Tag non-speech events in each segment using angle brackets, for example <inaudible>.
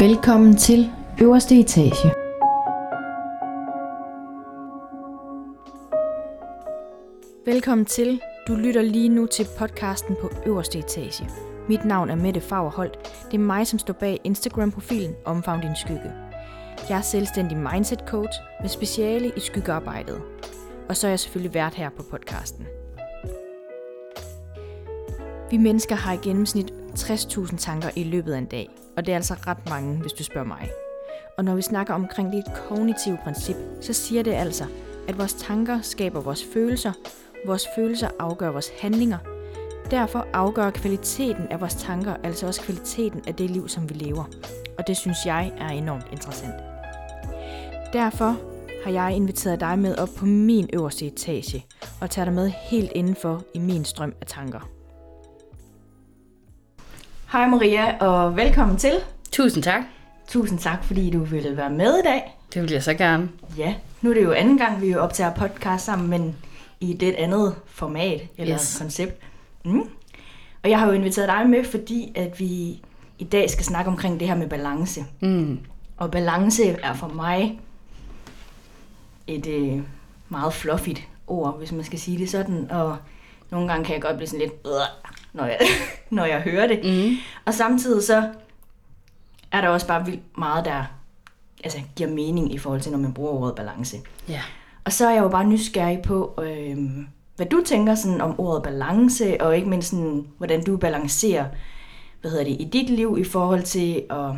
Velkommen til øverste etage. Velkommen til. Du lytter lige nu til podcasten på øverste etage. Mit navn er Mette Fagerholt. Det er mig, som står bag Instagram-profilen Omfavn din skygge. Jeg er selvstændig mindset coach med speciale i skyggearbejdet. Og så er jeg selvfølgelig vært her på podcasten. Vi mennesker har i gennemsnit 60.000 tanker i løbet af en dag, og det er altså ret mange, hvis du spørger mig. Og når vi snakker omkring det kognitive princip, så siger det altså, at vores tanker skaber vores følelser, vores følelser afgør vores handlinger. Derfor afgør kvaliteten af vores tanker altså også kvaliteten af det liv, som vi lever. Og det synes jeg er enormt interessant. Derfor har jeg inviteret dig med op på min øverste etage og tager dig med helt indenfor i min strøm af tanker. Hej Maria, og velkommen til. Tusind tak. Tusind tak, fordi du ville være med i dag. Det vil jeg så gerne. Ja, nu er det jo anden gang, vi optager podcast sammen, men i det andet format eller yes. koncept. Mm. Og jeg har jo inviteret dig med, fordi at vi i dag skal snakke omkring det her med balance. Mm. Og balance er for mig et øh, meget fluffigt ord, hvis man skal sige det sådan. Og nogle gange kan jeg godt blive sådan lidt, øh, når jeg, <laughs> når jeg hører det. Mm. Og samtidig så er der også bare vildt meget, der altså, giver mening i forhold til, når man bruger ordet balance. Ja. Og så er jeg jo bare nysgerrig på, øh, hvad du tænker sådan om ordet balance, og ikke mindst sådan, hvordan du balancerer hvad hedder det, i dit liv i forhold til at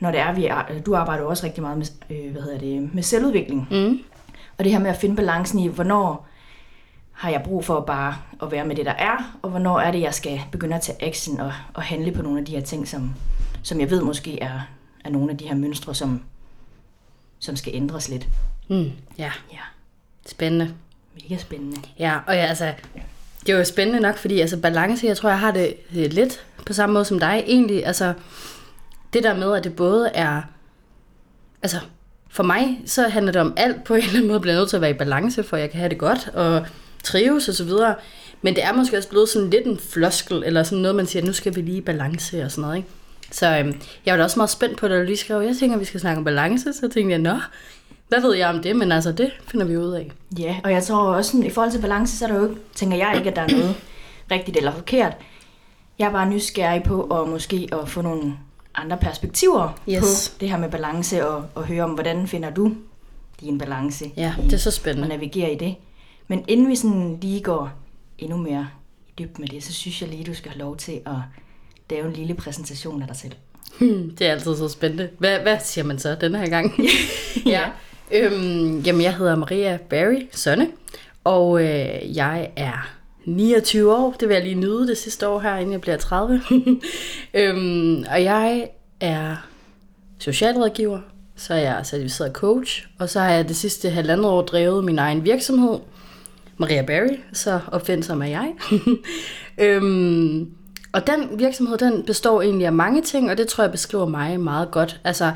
når det er, vi er, du arbejder også rigtig meget med, øh, hvad hedder det, med selvudvikling. Mm. Og det her med at finde balancen i, hvornår har jeg brug for bare at være med det, der er, og hvornår er det, jeg skal begynde at tage action og, og handle på nogle af de her ting, som, som jeg ved måske er, er nogle af de her mønstre, som, som skal ændres lidt. Mm. Ja, Ja, spændende. mega spændende. Ja, og ja, altså, det er jo spændende nok, fordi altså, balance, jeg tror, jeg har det øh, lidt på samme måde som dig. Egentlig, altså, det der med, at det både er, altså, for mig, så handler det om alt på en eller anden måde, bliver nødt til at være i balance, for jeg kan have det godt, og trives og så videre. Men det er måske også blevet sådan lidt en floskel, eller sådan noget, man siger, nu skal vi lige balance og sådan noget, ikke? Så øhm, jeg var da også meget spændt på, da du lige skrev, jeg tænker, vi skal snakke om balance, så tænkte jeg, nå, hvad ved jeg om det? Men altså, det finder vi ud af. Ja, og jeg tror også, sådan, i forhold til balance, så er der jo, ikke- tænker jeg ikke, at der er noget <clears throat> rigtigt eller forkert. Jeg er bare nysgerrig på at måske at få nogle andre perspektiver Yes. på det her med balance, og, og høre om, hvordan finder du din balance Ja, i det er så at spændende. navigere i det. Men inden vi sådan lige går endnu mere i dybden med det, så synes jeg lige, du skal have lov til at lave en lille præsentation af dig selv. Hmm, det er altid så spændende. Hvad, hvad siger man så denne her gang? <laughs> Ja. Øhm, jamen, jeg hedder Maria Barry Sønne, og øh, jeg er 29 år. Det vil jeg lige nyde det sidste år her, inden jeg bliver 30. <laughs> øhm, og jeg er socialrådgiver, så er jeg certificeret coach, og så har jeg det sidste halvandet år drevet min egen virksomhed, Maria Barry, så opfindsom er jeg. <laughs> øhm, og den virksomhed, den består egentlig af mange ting, og det tror jeg beskriver mig meget godt. Altså,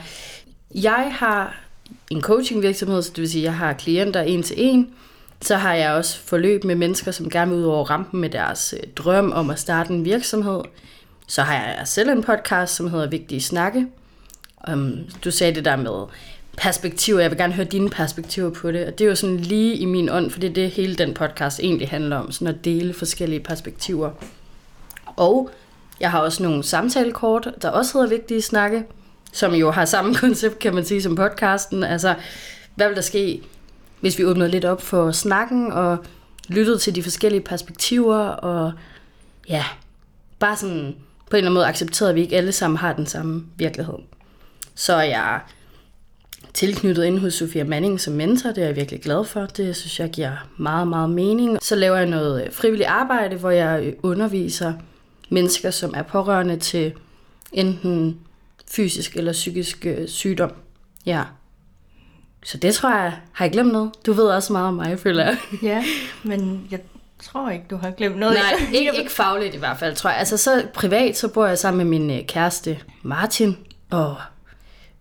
jeg har en coachingvirksomhed, så det vil sige, at jeg har klienter en til en. Så har jeg også forløb med mennesker, som gerne vil ud over rampen med deres øh, drøm om at starte en virksomhed. Så har jeg selv en podcast, som hedder Vigtige Snakke. Um, du sagde det der med perspektiver. Jeg vil gerne høre dine perspektiver på det. Og det er jo sådan lige i min ånd, for det er det, hele den podcast egentlig handler om. Sådan at dele forskellige perspektiver. Og jeg har også nogle samtalekort, der også hedder Vigtige Snakke, som jo har samme <laughs> koncept, kan man sige, som podcasten. Altså, hvad vil der ske, hvis vi åbner lidt op for snakken og lyttede til de forskellige perspektiver og ja, bare sådan på en eller anden måde accepterede, at vi ikke alle sammen har den samme virkelighed. Så jeg tilknyttet ind hos Sofia Manning som mentor. Det er jeg virkelig glad for. Det synes jeg giver meget, meget mening. Så laver jeg noget øh, frivilligt arbejde, hvor jeg øh, underviser mennesker, som er pårørende til enten fysisk eller psykisk øh, sygdom. Ja. Så det tror jeg, har jeg glemt noget? Du ved også meget om mig, føler jeg. <laughs> Ja, men jeg tror ikke, du har glemt noget. Nej, <laughs> ikke, ikke fagligt i hvert fald, tror jeg. Altså så privat, så bor jeg sammen med min kæreste Martin og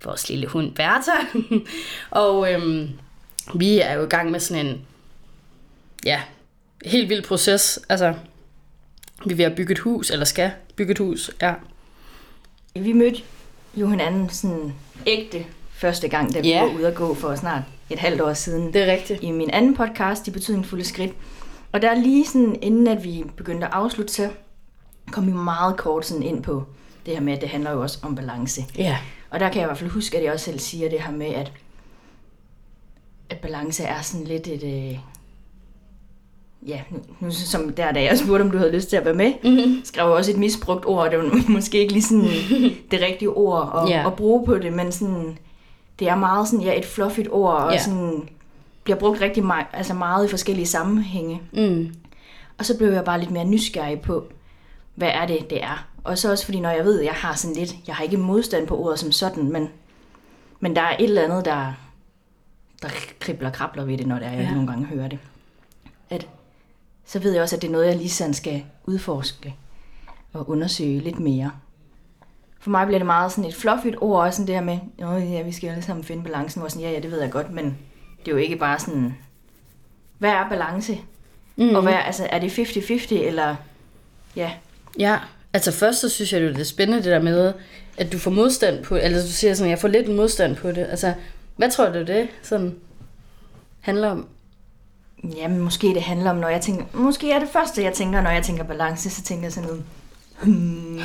vores lille hund Bertha. <laughs> og øhm, vi er jo i gang med sådan en, ja, helt vild proces. Altså, vi er ved at bygge et hus, eller skal bygge et hus, ja. Vi mødte jo hinanden sådan ægte første gang, da vi Ja. var ude at gå for snart et halvt år siden. Det er rigtigt. I min anden podcast, De Betydningsfulde Skridt. Og der lige sådan, inden at vi begyndte at afslutte, så kom vi meget kort sådan ind på det her med, at det handler jo også om balance. Ja. Og der kan jeg i hvert fald huske, at jeg også selv siger det her med, at, at balance er sådan lidt et... Øh, ja, nu, som der, da jeg spurgte, om du havde lyst til at være med, Mm-hmm. skrev jeg også et misbrugt ord, og det var <laughs> måske ikke lige sådan <laughs> det rigtige ord at, Ja. at bruge på det, men sådan, det er meget sådan, ja, et fluffigt ord, og Ja. sådan, bliver brugt rigtig meget, altså meget i forskellige sammenhænge. Mm. Og så blev jeg bare lidt mere nysgerrig på, hvad er det, det er. Og så også fordi, når jeg ved, at jeg har sådan lidt, jeg har ikke modstand på ordet som sådan, men, men der er et eller andet, der, der kribler og krabler ved det, når det er, jeg Ja. nogle gange hører det. At, så ved jeg også, at det er noget, jeg lige sådan skal udforske og undersøge lidt mere. For mig bliver det meget sådan et fluffigt ord, og sådan det her med, Åh, ja, vi skal alle sammen finde balancen, hvor sådan, ja, ja, det ved jeg godt, men det er jo ikke bare sådan, hvad er balance? Mm. Og hvad, altså, er det 50-50, eller... Ja, Ja, altså først så synes jeg det er spændende det der med, at du får modstand på, eller du siger sådan, jeg får lidt modstand på det. Altså, hvad tror du det sådan handler om? jamen, måske det handler om, når jeg tænker... Måske er det første, jeg tænker, når jeg tænker balance, så tænker jeg sådan noget... Hmm,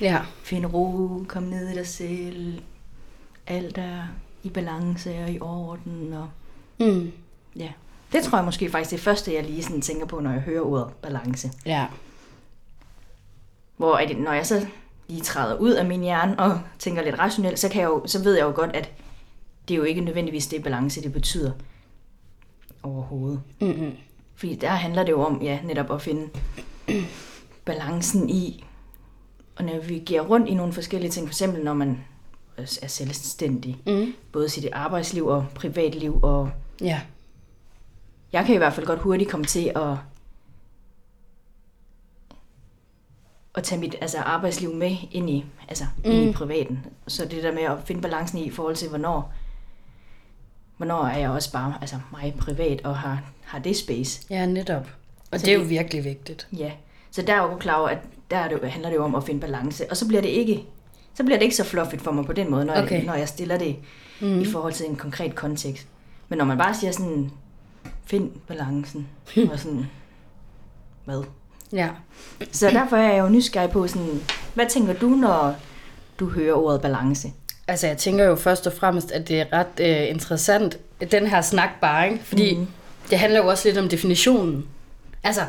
Ja. find ro, kom ned i dig selv. Alt er i balance og i orden. Og, Mm. ja. Det tror jeg måske faktisk det første, jeg lige sådan tænker på, når jeg hører ordet balance. Ja. Hvor at, når jeg så lige træder ud af min hjerne og tænker lidt rationelt, så, kan jeg jo, så ved jeg jo godt, at det er jo ikke nødvendigvis det balance, det betyder overhovedet. Mm-hmm. Fordi der handler det jo om, ja, netop at finde balancen i og navigere rundt i nogle forskellige ting. For eksempel når man er selvstændig. Mm. Både sit arbejdsliv og privatliv. Og Ja. jeg kan i hvert fald godt hurtigt komme til at, at tage mit altså arbejdsliv med ind i, altså mm. ind i privaten. Så det der med at finde balancen i, i forhold til, hvornår, hvornår er jeg også bare altså mig privat og har, har det space. Ja, netop. Og Så det er jo det- virkelig vigtigt. Ja, så der er jo klar over, at der er det, handler det jo om at finde balance. Og så bliver det ikke, så bliver det ikke så fluffigt for mig på den måde, når, okay. Jeg, når jeg stiller det mm. i forhold til en konkret kontekst. Men når man bare siger sådan, find balancen, <laughs> og sådan, hvad? Ja. Så derfor er jeg jo nysgerrig på sådan, hvad tænker du, når du hører ordet balance? Altså, jeg tænker jo først og fremmest, at det er ret øh, interessant, den her snak bare, ikke? Fordi mm. Det handler jo også lidt om definitionen. Altså,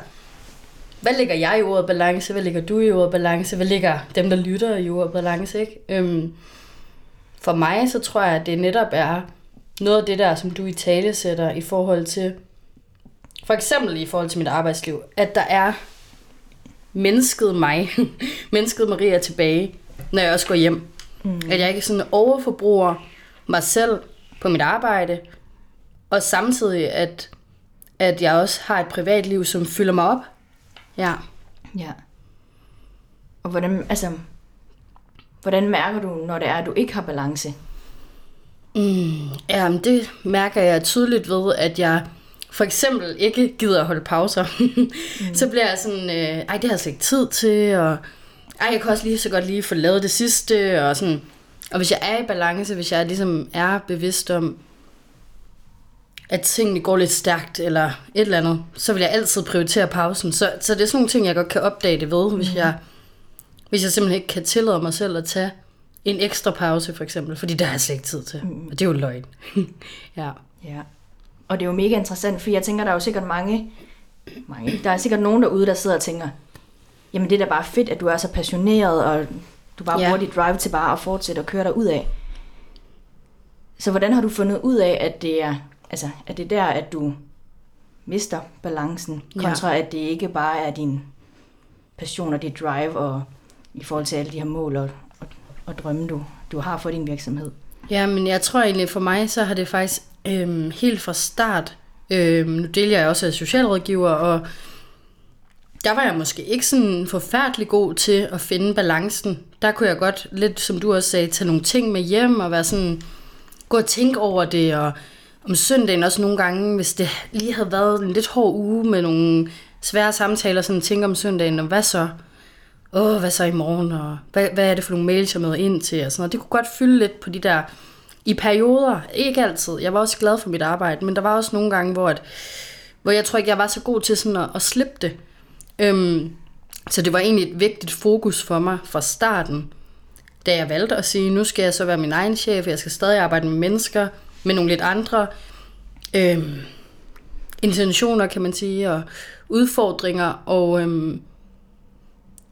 hvad ligger jeg i ordet balance? Hvad ligger du i ordet balance? Hvad ligger dem, der lytter i ordet balance, ikke? Øhm, for mig, så tror jeg, at det netop er noget af det der, som du i tale sætter i forhold til, for eksempel i forhold til mit arbejdsliv, at der er mennesket mig, <laughs> mennesket Maria tilbage, når jeg også går hjem. Mm. At jeg ikke sådan overforbruger mig selv på mit arbejde, og samtidig, at, at jeg også har et privatliv, som fylder mig op. Ja. Ja. Og hvordan, altså, hvordan mærker du, når det er, at du ikke har balance? Mm, jamen, det mærker jeg tydeligt ved, at jeg for eksempel ikke gider at holde pauser. mm. <laughs> Så bliver jeg sådan, øh, ej, det har jeg slet ikke tid til, og ej, jeg kan også lige så godt lige få lavet det sidste, og sådan. Og hvis jeg er i balance, hvis jeg ligesom er bevidst om, at tingene går lidt stærkt, eller et eller andet, så vil jeg altid prioritere pausen. Så, så det er sådan nogle ting, jeg godt kan opdage det ved, hvis jeg, hvis jeg simpelthen ikke kan tillade mig selv at tage en ekstra pause, for eksempel, fordi der har jeg slet ikke tid til. Mm. Og det er jo løgn. <laughs> ja. Ja. Og det er jo mega interessant, for jeg tænker, der er jo sikkert mange, mange, der er sikkert nogen derude, der sidder og tænker, jamen det er da bare fedt, at du er så passioneret, og du bare Ja. bruger dit drive til bare at fortsætte og køre dig ud af. Så hvordan har du fundet ud af, at det er, altså, at det er der, at du mister balancen, Ja. kontra at det ikke bare er din passion og dit drive, og i forhold til alle de her mål og, og, og drømme, du, du har for din virksomhed? Ja, men jeg tror egentlig for mig, så har det faktisk øhm, helt fra start, øhm, nu deler jeg også af socialrådgiver, og der var jeg måske ikke sådan forfærdelig god til at finde balancen. Der kunne jeg godt, lidt som du også sagde, tage nogle ting med hjem og være sådan, gå og tænke over det, og om søndagen også nogle gange, hvis det lige havde været en lidt hård uge med nogle svære samtaler, sådan tænke om søndagen, og hvad så? åh, hvad så i morgen, og hvad, hvad er det for nogle mails, jeg møder ind til, og sådan noget. Det kunne godt fylde lidt på de der, i perioder, ikke altid. Jeg var også glad for mit arbejde, men der var også nogle gange, hvor, at, hvor jeg tror ikke, jeg var så god til sådan at, at slippe det. Øhm, så det var egentlig et vigtigt fokus for mig fra starten, da jeg valgte at sige, nu skal jeg så være min egen chef, jeg skal stadig arbejde med mennesker, med nogle lidt andre øhm, intentioner, kan man sige, og udfordringer, og øhm,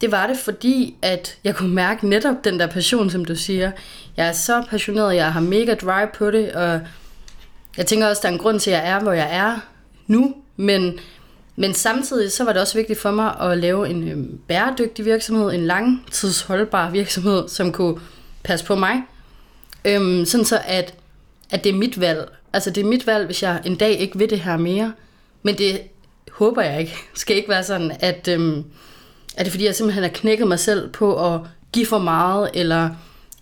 det var det, fordi at jeg kunne mærke netop den der passion, som du siger. Jeg er så passioneret, jeg har mega drive på det, og jeg tænker også, der er en grund til, at jeg er, hvor jeg er nu, men, men samtidig så var det også vigtigt for mig at lave en øh, bæredygtig virksomhed, en langtidsholdbar virksomhed, som kunne passe på mig. Øhm, sådan så, at, at det er mit valg. Altså det er mit valg, hvis jeg en dag ikke vil det her mere. Men det håber jeg ikke. Det <laughs> skal ikke være sådan, at... Øhm, er det fordi, jeg simpelthen har knækket mig selv på at give for meget, eller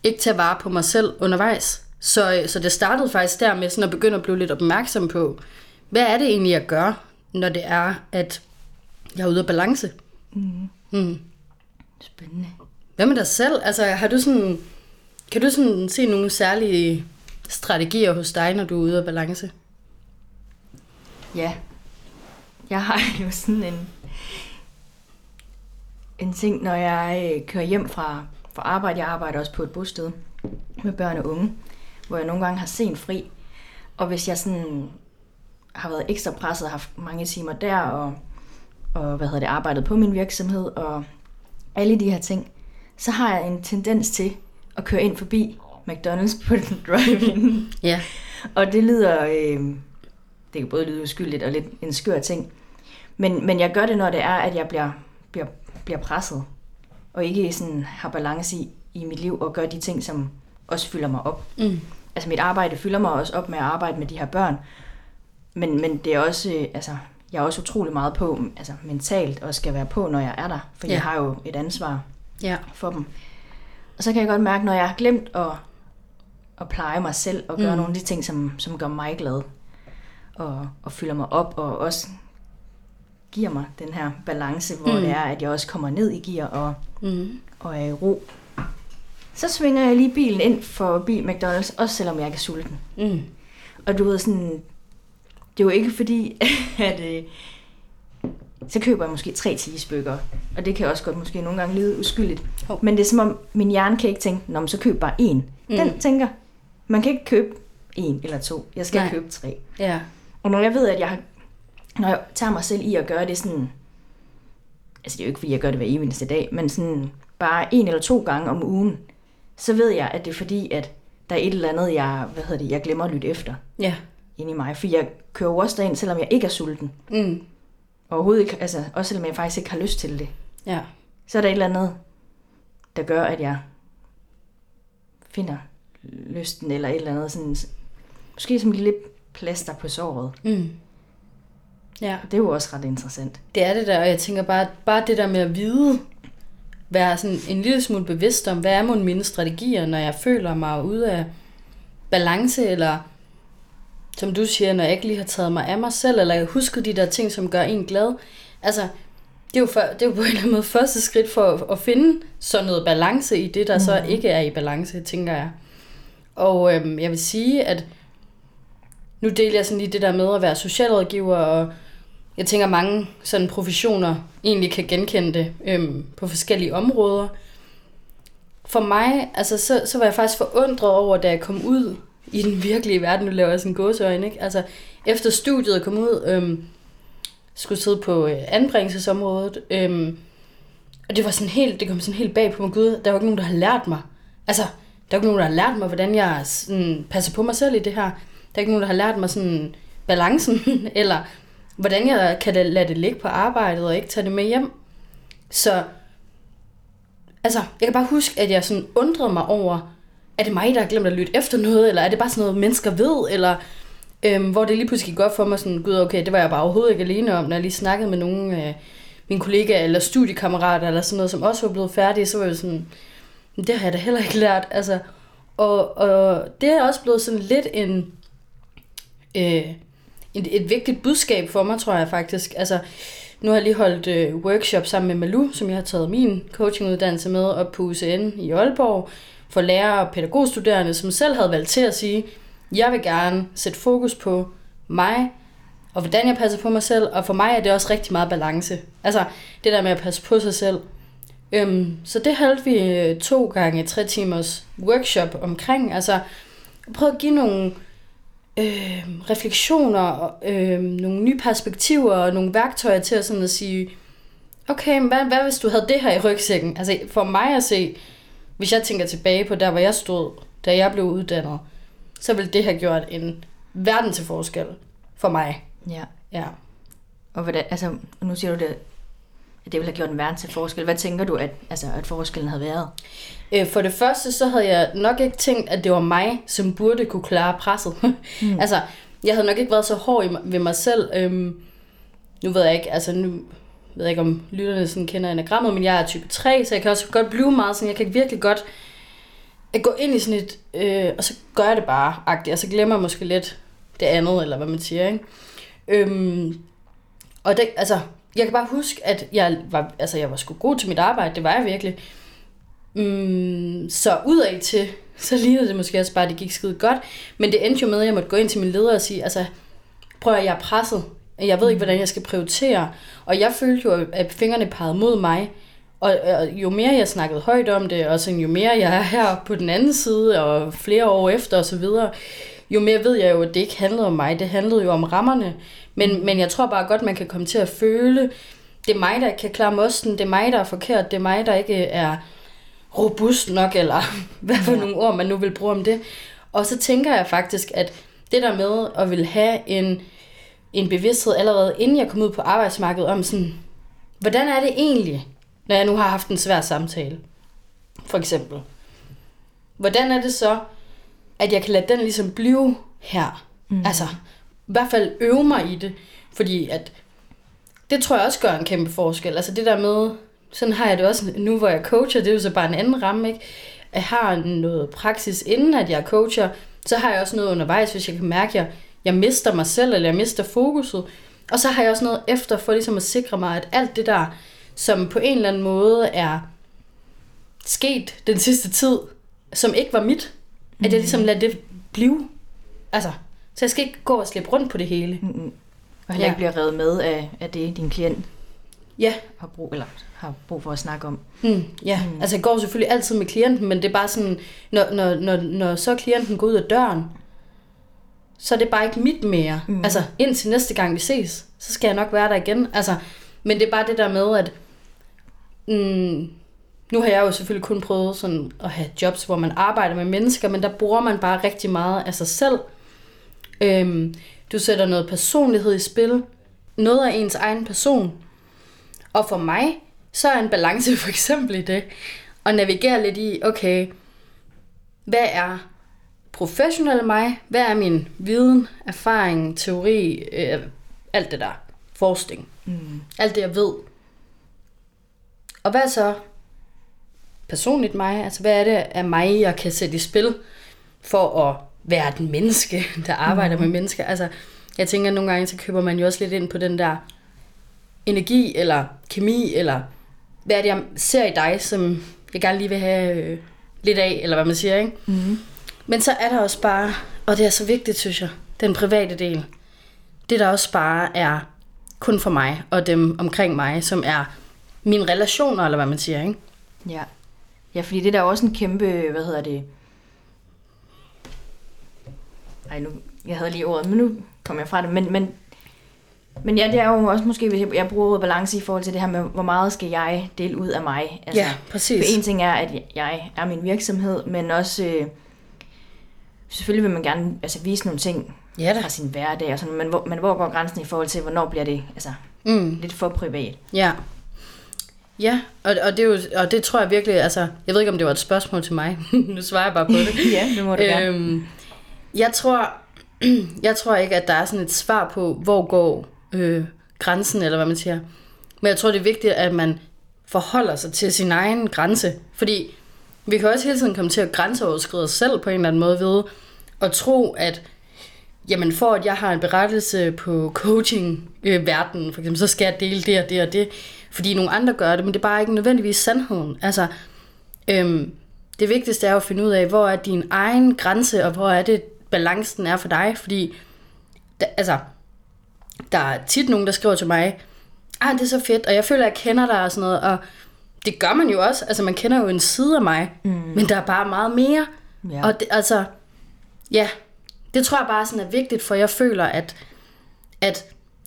ikke tage vare på mig selv undervejs? Så, så det startede faktisk der med sådan at begynde at blive lidt opmærksom på, hvad er det egentlig, jeg gør, når det er, at jeg er ude af balance? Mm. Mm. Spændende. Hvad med dig selv? Altså, har du sådan, kan du sådan se nogle særlige strategier hos dig, når du er ude af balance? Ja. Jeg har jo sådan en, en ting, når jeg øh, kører hjem fra, fra arbejde. Jeg arbejder også på et bosted med børn og unge, hvor jeg nogle gange har sent fri. Og hvis jeg sådan har været ekstra presset og haft mange timer der, og, og hvad hedder det, arbejdet på min virksomhed, og alle de her ting, så har jeg en tendens til at køre ind forbi McDonald's på den <laughs> drive-in. Ja. Og det lyder, øh, det kan både lyde uskyldigt og lidt en skør ting, men, men jeg gør det, når det er, at jeg bliver, bliver, bliver presset, og ikke sådan har balance i, i mit liv, og gør de ting, som også fylder mig op. Mm. Altså mit arbejde fylder mig også op med at arbejde med de her børn, men, men det er også, øh, altså, jeg er også utrolig meget på, altså mentalt, og skal være på, når jeg er der, for Ja. jeg har jo et ansvar Ja. for dem. Og så kan jeg godt mærke, når jeg har glemt at, at pleje mig selv, og gøre mm. nogle af de ting, som, som gør mig glad, og, og fylder mig op, og også giver mig den her balance, hvor Mm. det er, at jeg også kommer ned i gear og, Mm. og er i ro. Så svinger jeg lige bilen ind forbi McDonald's, også selvom jeg ikke er sulten. Mm. Og du ved sådan, det er jo ikke fordi, <laughs> at øh, så køber jeg måske tre cheeseburger, og det kan også godt måske nogle gange lyde uskyldigt. Hov. Men det er som om, min hjerne kan ikke tænke, Nå, men så køb bare én. Mm. Den tænker, man kan ikke købe en eller to, jeg skal Nej. købe tre. Ja. Og når jeg ved, at jeg har, når jeg tager mig selv i at gøre det sådan, altså det er jo ikke fordi, jeg gør det hver eneste dag, men sådan bare en eller to gange om ugen, så ved jeg, at det er fordi, at der er et eller andet, jeg, hvad hedder det, jeg glemmer at lytte efter Ja. inde i mig. For jeg kører jo også derind, selvom jeg ikke er sulten. Mm. Overhovedet ikke, altså også selvom jeg faktisk ikke har lyst til det. Ja. Så er der et eller andet, der gør, at jeg finder lysten, eller et eller andet sådan, måske som en lille plaster på såret. Mm. Ja. Det er jo også ret interessant. Det er det der, og jeg tænker bare, bare det der med at vide, være sådan en lille smule bevidst om, hvad er mon mine strategier, når jeg føler mig ude af balance, eller som du siger, når jeg ikke lige har taget mig af mig selv, eller jeg husker de der ting, som gør en glad. Altså, det er jo, for, det er jo på en eller anden måde første skridt for at, at finde sådan noget balance i det, der mm. så ikke er i balance, tænker jeg. Og øhm, jeg vil sige, at nu deler jeg sådan lige det der med at være socialrådgiver, og jeg tænker mange sådan professioner egentlig kan genkende det øhm, på forskellige områder. For mig, altså så, så var jeg faktisk forundret over, da jeg kom ud i den virkelige verden, nu laver jeg sådan en gåseøjne, ikke? Altså efter studiet kom ud, øhm, skulle sidde på øh, anbringelsesområdet, øhm, og det var sådan helt, det kom sådan helt bag på mig, gud, der var ikke nogen, der har lært mig. Altså, der er ikke nogen, der har lært mig, hvordan jeg sådan, passer på mig selv i det her. Der er ikke nogen, der har lært mig sådan balancen, <laughs> eller hvordan jeg kan lade det ligge på arbejdet og ikke tage det med hjem. Så altså, jeg kan bare huske, at jeg sådan undrede mig over, er det mig, der har glemt at lytte efter noget, eller er det bare sådan noget, mennesker ved, eller øhm, hvor det lige pludselig gik op for mig sådan, gud, okay, det var jeg bare overhovedet ikke alene om, når jeg lige snakkede med nogle af øh, mine kollegaer eller studiekammerater, eller sådan noget, som også var blevet færdige, så var jeg sådan, det har jeg da heller ikke lært, altså, og, og det er også blevet sådan lidt en, øh, et, et vigtigt budskab for mig, tror jeg faktisk. Altså, nu har jeg lige holdt øh, workshop sammen med Malu, som jeg har taget min coachinguddannelse med op på UCN i Aalborg, for lærere og pædagogstuderende, som selv havde valgt til at sige, jeg vil gerne sætte fokus på mig, og hvordan jeg passer på mig selv, og for mig er det også rigtig meget balance. Altså det der med at passe på sig selv. Øhm, så det holdt vi øh, to gange tre timers workshop omkring. Altså prøv at give nogle øh, refleksioner, øh, nogle nye perspektiver og nogle værktøjer til at, sådan at sige, okay, men hvad, hvad hvis du havde det her i rygsækken? Altså for mig at se, hvis jeg tænker tilbage på der, hvor jeg stod, da jeg blev uddannet, så ville det have gjort en verden til forskel for mig. Ja. Ja. Og hvordan, altså, nu siger du det, at det ville have gjort en verden til forskel. Hvad tænker du, at, altså, at forskellen havde været? Øh, For det første, så havde jeg nok ikke tænkt, at det var mig, som burde kunne klare presset. <laughs> Mm. altså, jeg havde nok ikke været så hård i ved mig selv. Øhm, nu ved jeg ikke, altså nu ved jeg ikke, om lytterne sådan kender enagrammet, men jeg er type 3, så jeg kan også godt blive meget sådan, jeg kan virkelig godt at gå ind i sådan et, øh, og så gør jeg det bare, agtigt, og så glemmer jeg måske lidt det andet, eller hvad man siger, ikke? Øhm, og det, altså, jeg kan bare huske, at jeg var, altså, jeg var sgu god til mit arbejde, det var jeg virkelig. Mm, så udad til, så lignede det måske også bare, at det gik skide godt. Men det endte jo med, at jeg måtte gå ind til min leder og sige, altså, prøv at jeg er presset. Jeg ved ikke, hvordan jeg skal prioritere. Og jeg følte jo, at fingrene pegede mod mig. Og, og jo mere jeg snakkede højt om det, og sådan, jo mere jeg er her på den anden side, og flere år efter osv., jo mere ved jeg jo, at det ikke handlede om mig. Det handlede jo om rammerne. Men, men jeg tror bare godt, man kan komme til at føle, det er mig, der ikke kan klare mosten, det er mig, der er forkert, det er mig, der ikke er robust nok, eller <laughs> hvad for Ja. nogle ord, man nu vil bruge om det. Og så tænker jeg faktisk, at det der med at vil have en, en bevidsthed allerede inden jeg kom ud på arbejdsmarkedet om sådan, hvordan er det egentlig, når jeg nu har haft en svær samtale, for eksempel. Hvordan er det så, at jeg kan lade den ligesom blive her? Mm. Altså, i hvert fald øve mig i det, fordi at det tror jeg også gør en kæmpe forskel. Altså det der med, sådan har jeg det også nu, hvor jeg coacher, det er jo så bare en anden ramme, ikke? Jeg har noget praksis inden, at jeg coacher, så har jeg også noget undervejs, hvis jeg kan mærke, at jeg, jeg mister mig selv, eller jeg mister fokuset. Og så har jeg også noget efter, for ligesom at sikre mig, at alt det der, som på en eller anden måde er sket den sidste tid, som ikke var mit, at jeg ligesom lader det blive. Altså, så jeg skal ikke gå og slippe rundt på det hele. Og heller Ja. ikke bliver revet med af, af det, din klient Ja, har brug, eller har brug for at snakke om. Mm, ja, mm. altså jeg går selvfølgelig altid med klienten, men det er bare sådan, når, når, når, når så klienten går ud af døren, så er det bare ikke mit mere. Mm. Altså indtil næste gang vi ses, så skal jeg nok være der igen. Altså, men det er bare det der med, at mm, nu har jeg jo selvfølgelig kun prøvet sådan at have jobs, hvor man arbejder med mennesker, men der bruger man bare rigtig meget af sig selv. Øhm, du sætter noget personlighed i spil, noget af ens egen person. Og for mig, så er en balance for eksempel i det, at navigere lidt i, okay, hvad er professionel mig? Hvad er min viden, erfaring, teori, øh, alt det der, forskning, Mm. alt det jeg ved. Og hvad så personligt mig? Altså hvad er det af mig, jeg kan sætte i spil for at være den menneske, der arbejder mm. med mennesker? Altså jeg tænker nogle gange, så køber man jo også lidt ind på den der energi eller kemi, eller hvad er det, jeg ser i dig, som jeg gerne lige vil have øh, lidt af, eller hvad man siger, ikke? Mm. Men så er der også bare, og det er så vigtigt, synes jeg, den private del. Det der også bare er kun for mig og dem omkring mig, som er mine relationer, eller hvad man siger, ikke? Ja. Ja, fordi det der er også en kæmpe, hvad hedder det? Ej, nu, jeg havde lige ordet, men nu kom jeg fra det. Men, men, men ja, det er jo også måske, hvis jeg, jeg bruger ordet balance i forhold til det her med, hvor meget skal jeg dele ud af mig? Altså, Ja, præcis. For en ting er, at jeg er min virksomhed, men også, øh, selvfølgelig vil man gerne altså, vise nogle ting Ja da. fra sin hverdag, og sådan, men, hvor, men hvor går grænsen i forhold til, hvornår bliver det altså, Mm. lidt for privat? Ja. Ja, og, og, det er jo, og det tror jeg virkelig, altså, jeg ved ikke, om det var et spørgsmål til mig. <laughs> nu svarer jeg bare på det. <laughs> ja, det må du gerne. Øhm, jeg tror, <clears throat> jeg tror ikke, at der er sådan et svar på, hvor går øh, grænsen, eller hvad man siger. Men jeg tror, det er vigtigt, at man forholder sig til sin egen grænse. Fordi vi kan også hele tiden komme til at grænseoverskride os selv på en eller anden måde ved at tro, at jamen for at jeg har en berettelse på coaching verden, for eksempel, så skal jeg dele det og det og det, fordi nogle andre gør det, men det er bare ikke nødvendigvis sandheden. Altså, øhm, det vigtigste er at finde ud af, hvor er din egen grænse, og hvor er det, balancen er for dig, fordi, da, altså, der er tit nogen, der skriver til mig, ah, det er så fedt, og jeg føler, at jeg kender dig og sådan noget, og det gør man jo også, altså man kender jo en side af mig, mm. men der er bare meget mere, Ja. og det, altså, ja, det tror jeg bare sådan er vigtigt, for jeg føler, at, at,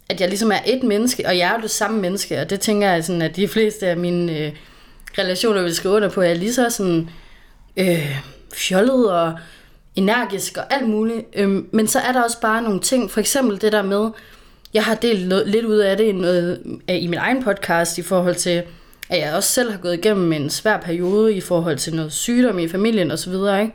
at jeg ligesom er et menneske, og jeg er jo det samme menneske, og det tænker jeg sådan, at de fleste af mine øh, relationer vil skrive under på, er lige så sådan øh, fjollet og energisk og alt muligt. Øhm, men så er der også bare nogle ting, for eksempel det der med, jeg har delt noget, lidt ud af det i, noget, i min egen podcast i forhold til, at jeg også selv har gået igennem en svær periode i forhold til noget sygdom i familien osv., ikke?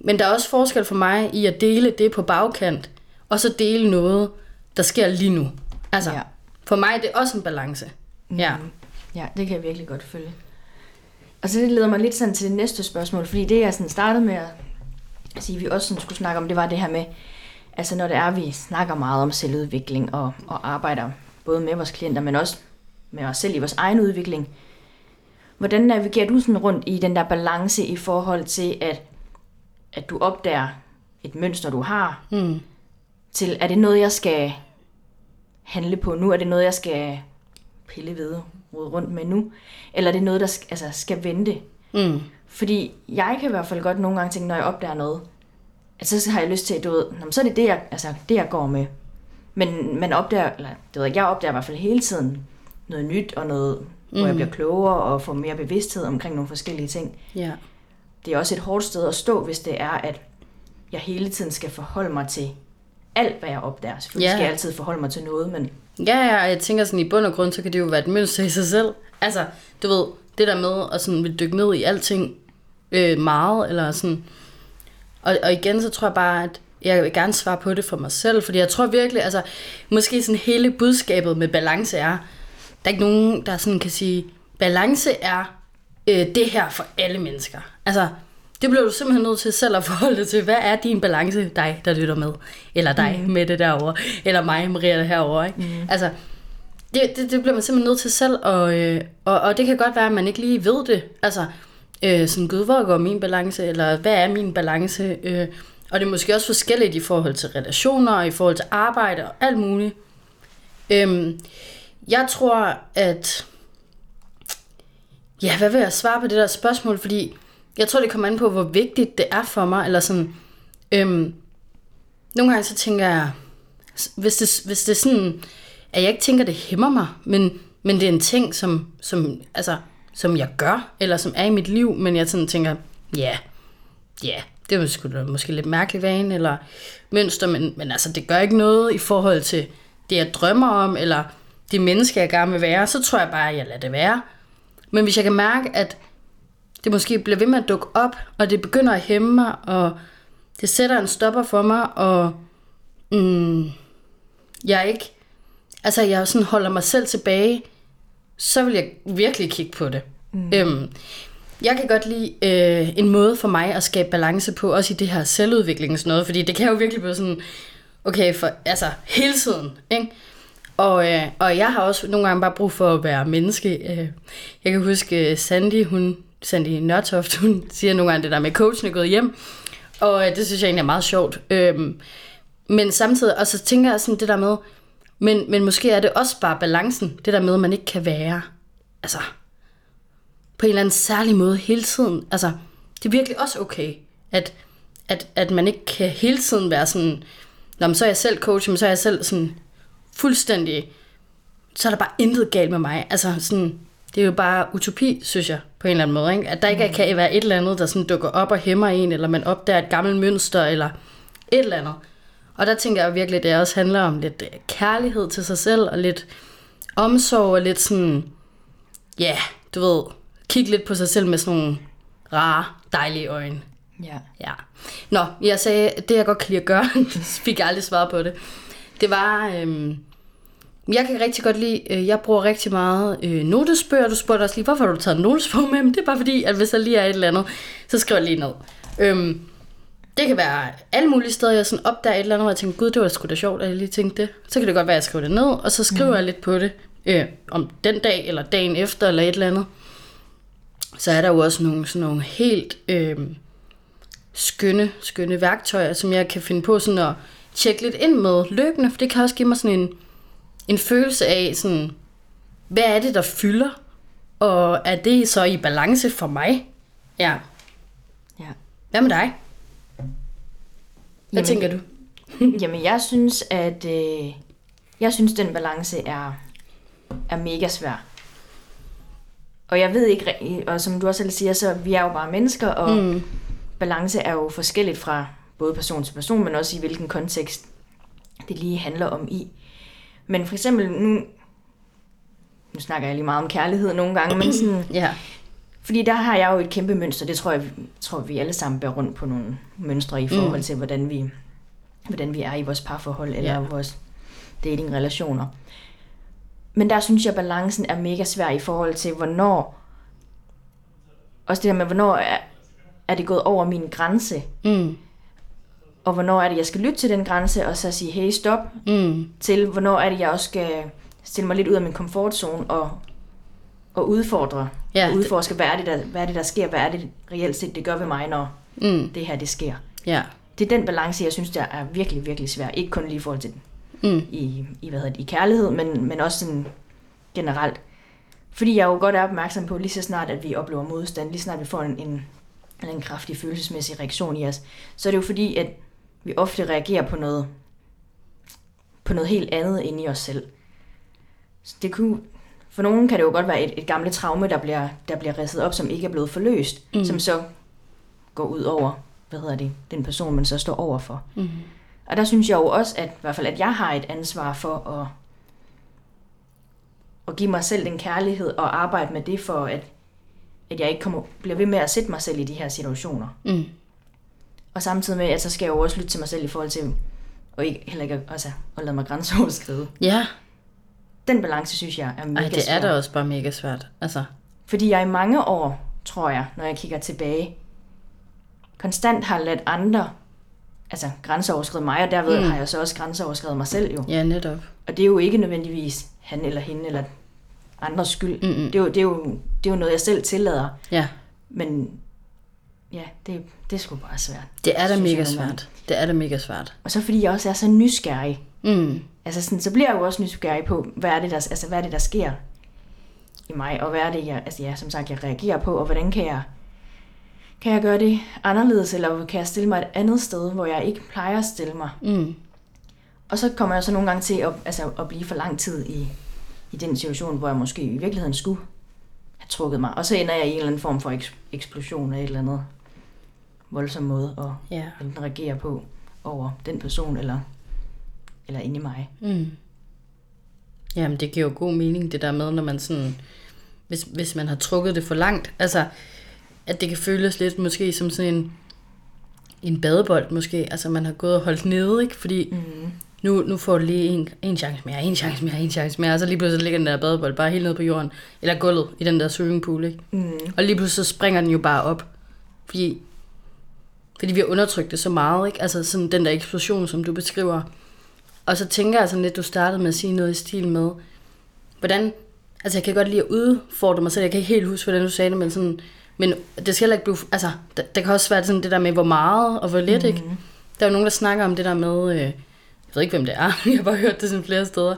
Men der er også forskel for mig i at dele det på bagkant, og så dele noget, der sker lige nu. Altså, Ja. for mig det er også en balance. Ja. Ja, det kan jeg virkelig godt følge. Og så det leder mig lidt sådan til det næste spørgsmål, fordi det jeg sådan startede med at sige, vi også sådan skulle snakke om, det var det her med, altså når det er, vi snakker meget om selvudvikling og, og arbejder både med vores klienter, men også med os selv i vores egen udvikling. Hvordan navigerer du sådan rundt i den der balance i forhold til, at, at du opdager et mønster, du har, Mm. til, er det noget, jeg skal handle på nu? Er det noget, jeg skal pille ved, rode rundt med nu? Eller er det noget, der altså, skal vente? Mm. Fordi jeg kan i hvert fald godt nogle gange tænke, når jeg opdager noget, at så har jeg lyst til, du ved, "Nå, men så er det det, jeg, altså, det, jeg går med. Men man opdager, eller det ved jeg, jeg opdager i hvert fald hele tiden noget nyt, og noget, mm. hvor jeg bliver klogere og får mere bevidsthed omkring nogle forskellige ting. Ja. Det er også et hårdt sted at stå, hvis det er, at jeg hele tiden skal forholde mig til alt, hvad jeg opdager. Selvfølgelig Ja. skal jeg altid forholde mig til noget, men Ja, ja, og jeg tænker sådan, i bund og grund, så kan det jo være et mønster i sig selv. Altså, du ved, det der med at sådan vil dykke ned i alting øh, meget, eller sådan. Og, og igen, så tror jeg bare, at jeg vil gerne svare på det for mig selv, fordi jeg tror virkelig, altså, måske sådan hele budskabet med balance er, der er ikke nogen, der sådan kan sige, balance er øh, det her for alle mennesker. Altså, det bliver du simpelthen nødt til selv at forholde dig til. Hvad er din balance, dig, der lytter med? Eller dig mm. med det derovre? Eller mig, Maria, der herovre, ikke? Mm. Altså, det, det, det bliver man simpelthen nødt til selv, og, øh, og, og det kan godt være, at man ikke lige ved det. Altså, øh, sådan, gud, hvor går min balance, eller hvad er min balance? Øh, og det er måske også forskelligt i forhold til relationer, og i forhold til arbejde og alt muligt. Øhm, jeg tror, at... Ja, hvad vil jeg svare på det der spørgsmål? Fordi jeg tror, det kommer an på, hvor vigtigt det er for mig, eller sådan... Øhm, nogle gange så tænker jeg, hvis det, hvis det er sådan, at jeg ikke tænker, det hæmmer mig, men, men det er en ting, som, som, altså, som jeg gør, eller som er i mit liv, men jeg sådan tænker, ja, ja, det er måske, måske lidt mærkelig vane, eller mønster, men, men altså, det gør ikke noget i forhold til det, jeg drømmer om, eller det menneske, jeg gerne vil være, så tror jeg bare, at jeg lader det være. Men hvis jeg kan mærke, at det måske bliver ved med at dukke op, og det begynder at hæmme mig, og det sætter en stopper for mig, og mm, jeg ikke, altså jeg sådan holder mig selv tilbage, så vil jeg virkelig kigge på det. Mm. Øhm, jeg kan godt lide øh, en måde for mig at skabe balance på, også i det her selvudvikling og sådan noget, fordi det kan jo virkelig blive sådan, okay, for, altså hele tiden, ikke? Og, øh, og jeg har også nogle gange bare brug for at være menneske. Øh, jeg kan huske øh, Sandy, hun, Sandy Nørtoft, <laughs> hun siger nogle gange det der med, coachen er gået hjem, og øh, det synes jeg egentlig er meget sjovt. Øhm, men samtidig, og så tænker jeg sådan det der med, men, men måske er det også bare balancen, det der med, at man ikke kan være, altså, på en eller anden særlig måde hele tiden. Altså, det er virkelig også okay, at, at, at man ikke kan hele tiden være sådan, Nå, men så er jeg selv coach, men så er jeg selv sådan fuldstændig, så er der bare intet galt med mig. Altså sådan, det er jo bare utopi, synes jeg, på en eller anden måde. Ikke? At der ikke kan være et eller andet, der sådan dukker op og hæmmer en, eller man opdager et gammelt mønster, eller et eller andet. Og der tænker jeg virkelig, at det også handler om lidt øh, kærlighed til sig selv, og lidt omsorg, og lidt sådan, ja, yeah, du ved, kigge lidt på sig selv med sådan nogle rare, dejlige øjne. ja. Ja. Nå, jeg sagde, det jeg godt kan lide at gøre, <laughs> fik jeg aldrig svaret på det. Det var, øhm, jeg kan rigtig godt lide, øh, jeg bruger rigtig meget øh, notesbøger. Du spurgte også lige, hvorfor har du taget en notesbog med? Men det er bare fordi, at hvis der lige er et eller andet, så skriver jeg lige ned. Øhm, Det kan være alle mulige steder, jeg sådan opdager et eller andet, hvor jeg tænker, gud, det var sgu da sjovt, at jeg lige tænkte det. Så kan det godt være, at jeg skriver det ned, og så skriver mm. jeg lidt på det øh, om den dag, eller dagen efter, eller et eller andet. Så er der jo også nogle, sådan nogle helt øh, skønne, skønne værktøjer, som jeg kan finde på sådan at tjekke lidt ind med løbende, for det kan også give mig sådan en, en følelse af, sådan, hvad er det, der fylder, og er det så i balance for mig? Ja. Ja. Hvad med dig? Hvad Jamen- tænker du? <laughs> Jamen, jeg synes, at øh, jeg synes, den balance er, er mega svær. Og jeg ved ikke, og som du også selv siger, så vi er jo bare mennesker, og mm. balance er jo forskelligt fra både person til person, men også i hvilken kontekst det lige handler om i. Men for eksempel nu, nu snakker jeg lige meget om kærlighed nogle gange, men sådan, Ja. Fordi der har jeg jo et kæmpe mønster. Det tror jeg, tror vi alle sammen bærer rundt på nogle mønstre i forhold til, hvordan vi, hvordan vi er i vores parforhold eller Ja. vores datingrelationer. Men der synes jeg, at balancen er mega svær i forhold til, hvornår... Også det der med, hvornår er, er det gået over min grænse, Mm. og hvornår er det, jeg skal lytte til den grænse, og så sige, hey, stop, Mm. til hvornår er det, jeg også skal stille mig lidt ud af min komfortzone og, og udfordre. Ja, og udforske, hvad er, det, der, hvad er det, der sker? Hvad er det reelt set, det gør ved mig, når Mm. det her, det sker? Ja. Det er den balance, jeg synes, der er virkelig, virkelig svær. Ikke kun lige i forhold til Mm. i, i, hvad hedder det, i kærlighed, men, men også sådan generelt. Fordi jeg jo godt er opmærksom på, lige så snart, at vi oplever modstand, lige så snart vi får en, en, en kraftig følelsesmæssig reaktion i os, så er det jo fordi, at vi ofte reagerer på noget, på noget helt andet inde i os selv. Så det kunne, for nogen kan det jo godt være et, et gamle traume, der bliver, der bliver ridset op, som ikke er blevet forløst, mm. som så går ud over, hvad hedder det, den person, man så står overfor. Mm. Og der synes jeg jo også, at i hvert fald, at jeg har et ansvar for at, at give mig selv den kærlighed og arbejde med det for, at, at jeg ikke kommer, bliver ved med at sætte mig selv i de her situationer. Mm. Og samtidig med, at så skal jeg jo også lytte til mig selv i forhold til, og ikke, heller ikke altså, at lade mig grænseoverskride. Ja. Den balance, synes jeg, er mega Ej, det svær. er da også bare mega svært. Altså. Fordi jeg i mange år, tror jeg, når jeg kigger tilbage, konstant har ladt andre altså grænseoverskride mig, og derved mm. har jeg så også grænseoverskrevet mig selv jo. Ja, netop. Og det er jo ikke nødvendigvis han eller hende eller andres skyld. Mm-mm. Det, er jo, det, er jo, det er jo noget, jeg selv tillader. Ja. Men ja, det, det er sgu bare svært. Det er da mega svært. Det er da mega svært. Og så fordi jeg også er så nysgerrig. Mm. Altså sådan, så bliver jeg jo også nysgerrig på, hvad er det, der, altså, hvad er det, der sker i mig, og hvad er det, jeg, altså, ja, som sagt, jeg reagerer på, og hvordan kan jeg, kan jeg gøre det anderledes, eller kan jeg stille mig et andet sted, hvor jeg ikke plejer at stille mig. Mm. Og så kommer jeg så nogle gange til at, altså, at blive for lang tid i, i den situation, hvor jeg måske i virkeligheden skulle have trukket mig. Og så ender jeg i en eller anden form for eks- eksplosion af et eller andet voldsom måde at Ja. enten reagere på over den person, eller, eller inde i mig. Mm. Jamen, det giver jo god mening, det der med, når man sådan... Hvis, hvis man har trukket det for langt. Altså, at det kan føles lidt måske som sådan en, en badebold måske. Altså, man har gået og holdt nede, ikke? Fordi Mm. nu, nu får du lige en, en chance mere, en chance mere, en chance mere. Og så lige pludselig ligger den der badebold bare helt nede på jorden. Eller gulvet i den der swimmingpool, ikke? Mm. Og lige pludselig så springer den jo bare op. Fordi, fordi vi har undertrykt det så meget, ikke? Altså sådan den der eksplosion, som du beskriver. Og så tænker jeg sådan lidt, du startede med at sige noget i stil med, hvordan, altså jeg kan godt lide at udfordre mig selv, jeg kan ikke helt huske, hvordan du sagde det, men sådan, men det skal heller ikke blive, altså, der, der kan også være sådan det der med, hvor meget og hvor lidt, mm. ikke? Der er jo nogen, der snakker om det der med, øh, jeg ved ikke, hvem det er, <laughs> jeg har bare hørt det sådan flere steder,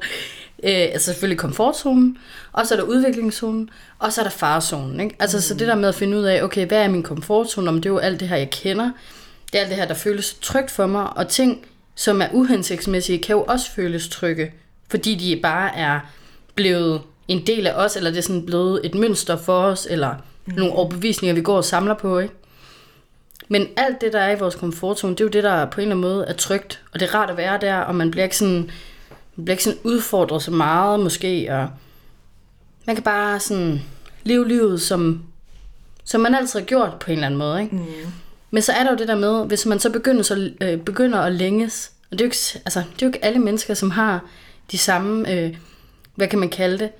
øh, altså selvfølgelig komfortzonen, og så er der udviklingszonen, og så er der farezonen, ikke? Altså, mm. så det der med at finde ud af, okay, hvad er min komfortzone, om det er jo alt det her, jeg kender, det er alt det her, der føles trygt for mig, og ting, som er uhensigtsmæssige, kan jo også føles trygge, fordi de bare er blevet en del af os, eller det er sådan blevet et mønster for os, eller mm. nogle overbevisninger, vi går og samler på, ikke? Men alt det, der er i vores komfortzone, det er jo det, der på en eller anden måde er trygt, og det er rart at være der, og man bliver ikke sådan, man bliver ikke sådan udfordret så meget, måske, og man kan bare sådan leve livet, som, som man altid har gjort på en eller anden måde, ikke? Mm. Men så er der jo det der med, hvis man så begynder, så, øh, begynder at længes, og det er, jo ikke, altså, det er jo ikke alle mennesker, som har de samme, øh, hvad kan man kalde det,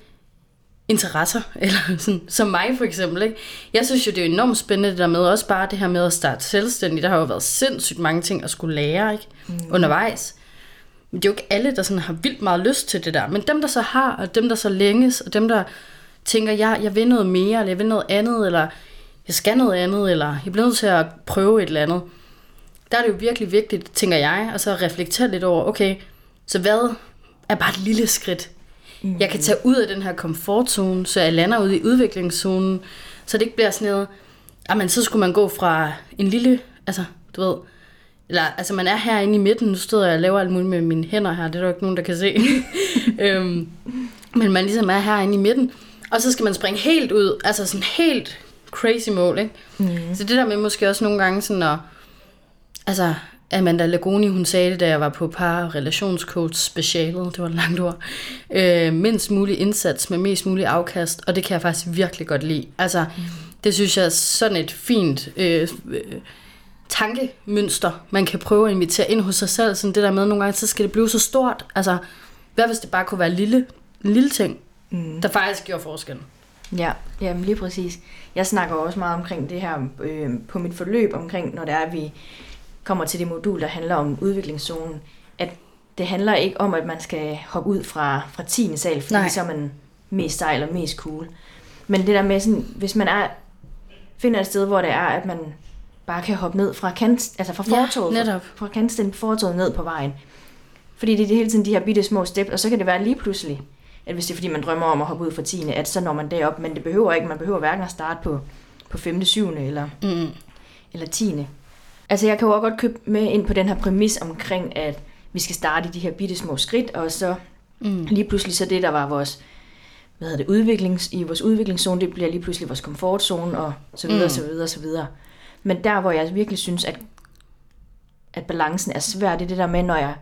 interesser, <laughs> eller sådan, som mig for eksempel. Ikke? Jeg synes jo, det er enormt spændende det der med, også bare det her med at starte selvstændigt. Der har jo været sindssygt mange ting at skulle lære ikke? Mm. undervejs. Men det er jo ikke alle, der sådan har vildt meget lyst til det der. Men dem, der så har, og dem, der så længes, og dem, der tænker, jeg, jeg vil noget mere, eller jeg vil noget andet, eller jeg skal noget andet, eller jeg bliver nødt til at prøve et eller andet. Der er det jo virkelig vigtigt, tænker jeg, at så reflektere lidt over, okay, så hvad er bare et lille skridt? Mm. Jeg kan tage ud af den her komfortzone, så jeg lander ud i udviklingszonen, så det ikke bliver sådan noget, men så skulle man gå fra en lille, altså, du ved, eller, altså man er herinde i midten, nu står jeg og laver alt muligt med mine hænder her, det er der jo ikke nogen, der kan se. <laughs> øhm, men man ligesom er herinde i midten, og så skal man springe helt ud, altså sådan helt crazy mål, ikke? Mm. Så det der med måske også nogle gange sådan at, altså Amanda Lagoni, hun sagde det, da jeg var på par relationscoach specialet, det var et langt ord, øh, mindst mulig indsats med mest mulig afkast, og det kan jeg faktisk virkelig godt lide. Altså, mm. det synes jeg er sådan et fint øh, øh, tankemønster, man kan prøve at invitere ind hos sig selv, sådan det der med, nogle gange, så skal det blive så stort. Altså, hvad hvis det bare kunne være lille, en lille ting, mm. der faktisk gjorde forskellen? Ja, jamen lige præcis. Jeg snakker også meget omkring det her øh, på mit forløb, omkring når det er, at vi kommer til det modul, der handler om udviklingszonen, at det handler ikke om, at man skal hoppe ud fra, fra 10. sal, fordi Nej. så er man mest sej eller mest cool. Men det der med, sådan, hvis man er, finder et sted, hvor det er, at man bare kan hoppe ned fra, kant, altså fra fortoget, ja, fra, fra kantsten fortoget ned på vejen. Fordi det er hele tiden de her bitte små step, og så kan det være lige pludselig, at hvis det er fordi, man drømmer om at hoppe ud fra 10. at så når man derop, men det behøver ikke, man behøver hverken at starte på, på 5. 7. eller, mm. eller 10. Altså jeg kan jo også godt købe med ind på den her præmis omkring, at vi skal starte i de her bitte små skridt, og så mm. lige pludselig så det, der var vores hvad hedder det, udviklings, i vores udviklingszone, det bliver lige pludselig vores komfortzone, og så videre, mm. så videre, så videre. Men der, hvor jeg virkelig synes, at, at balancen er svær, det er det der med, når jeg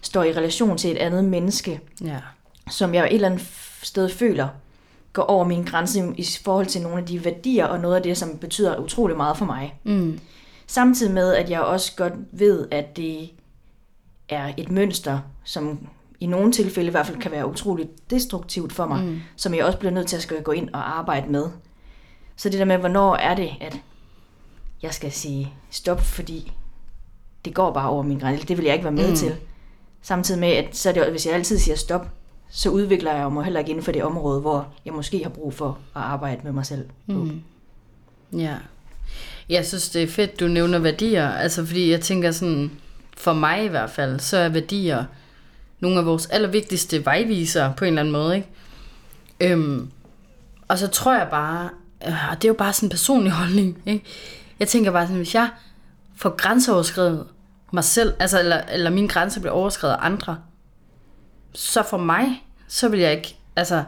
står i relation til et andet menneske, ja. Som jeg et eller andet sted føler, går over min grænse i forhold til nogle af de værdier, og noget af det, som betyder utrolig meget for mig. Mm. Samtidig med, at jeg også godt ved, at det er et mønster, som i nogle tilfælde i hvert fald kan være utroligt destruktivt for mig, mm. som jeg også bliver nødt til at skal gå ind og arbejde med. Så det der med, hvornår er det, at jeg skal sige stop, fordi det går bare over min grænse. Det vil jeg ikke være med mm. til. Samtidig med, at så er det, hvis jeg altid siger stop, så udvikler jeg mig heller ikke inden for det område, hvor jeg måske har brug for at arbejde med mig selv. Mm. Ja. Jeg synes, det er fedt, du nævner værdier. Altså, fordi jeg tænker sådan, for mig i hvert fald, så er værdier nogle af vores allervigtigste vejvisere på en eller anden måde, ikke? Øhm, og så tror jeg bare, øh, og det er jo bare sådan en personlig <laughs> holdning, ikke? Jeg tænker bare sådan, hvis jeg får grænseoverskrevet mig selv, altså, eller, eller mine grænser bliver overskrevet af andre, så for mig, så vil jeg ikke, altså,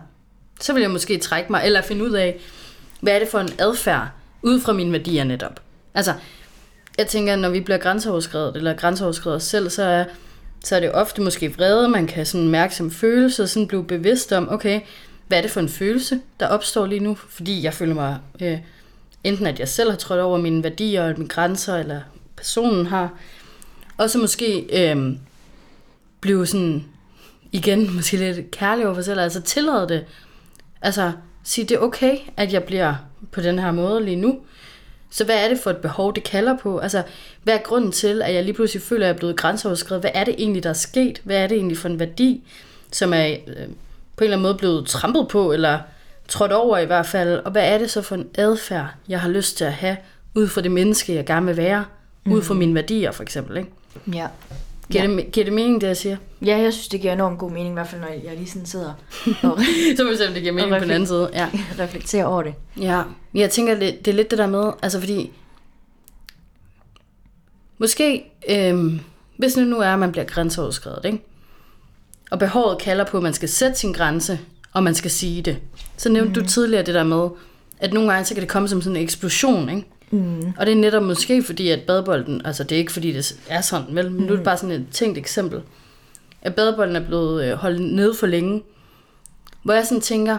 så vil jeg måske trække mig, eller finde ud af, hvad er det for en adfærd, ud fra mine værdier netop. Altså, jeg tænker, når vi bliver grænseoverskrevet, eller grænseoverskrevet os selv, så er, så er det ofte måske vrede, man kan sådan mærke som følelse, og sådan blive bevidst om, okay, hvad er det for en følelse, der opstår lige nu? Fordi jeg føler mig, øh, enten at jeg selv har trådt over mine værdier, eller mine grænser, eller personen har. Og så måske øh, blive sådan, igen, måske lidt kærlig over for selv, altså tillade det. Altså, sige, det er okay, at jeg bliver på den her måde lige nu. Så hvad er det for et behov, det kalder på? Altså, hvad er grunden til, at jeg lige pludselig føler, at jeg er blevet grænseoverskrevet? Hvad er det egentlig, der er sket? Hvad er det egentlig for en værdi, som er øh, på en eller anden måde blevet trampet på, eller trådt over i hvert fald? Og hvad er det så for en adfærd, jeg har lyst til at have, ud fra det menneske, jeg gerne vil være? Mm. Ud fra mine værdier, for eksempel, ikke? Ja. Giver, ja. det, giver det mening, det jeg siger? Ja, jeg synes, det giver enormt god mening, i hvert fald når jeg lige sådan sidder og... <laughs> så må det giver mening på den anden side. Ja. reflekterer over det. Ja, jeg tænker, det, det er lidt det der med, altså fordi... Måske, øhm, hvis nu, nu er, at man bliver grænseoverskrevet, ikke? og behovet kalder på, at man skal sætte sin grænse, og man skal sige det. Så nævnte mm. du tidligere det der med, at nogle gange så kan det komme som sådan en eksplosion, ikke? Mm. Og det er netop måske fordi, at badebolden, altså det er ikke fordi, det er sådan, vel, men mm. nu er det mm. bare sådan et tænkt eksempel, at badebolden er blevet øh, holdt nede for længe, hvor jeg sådan tænker,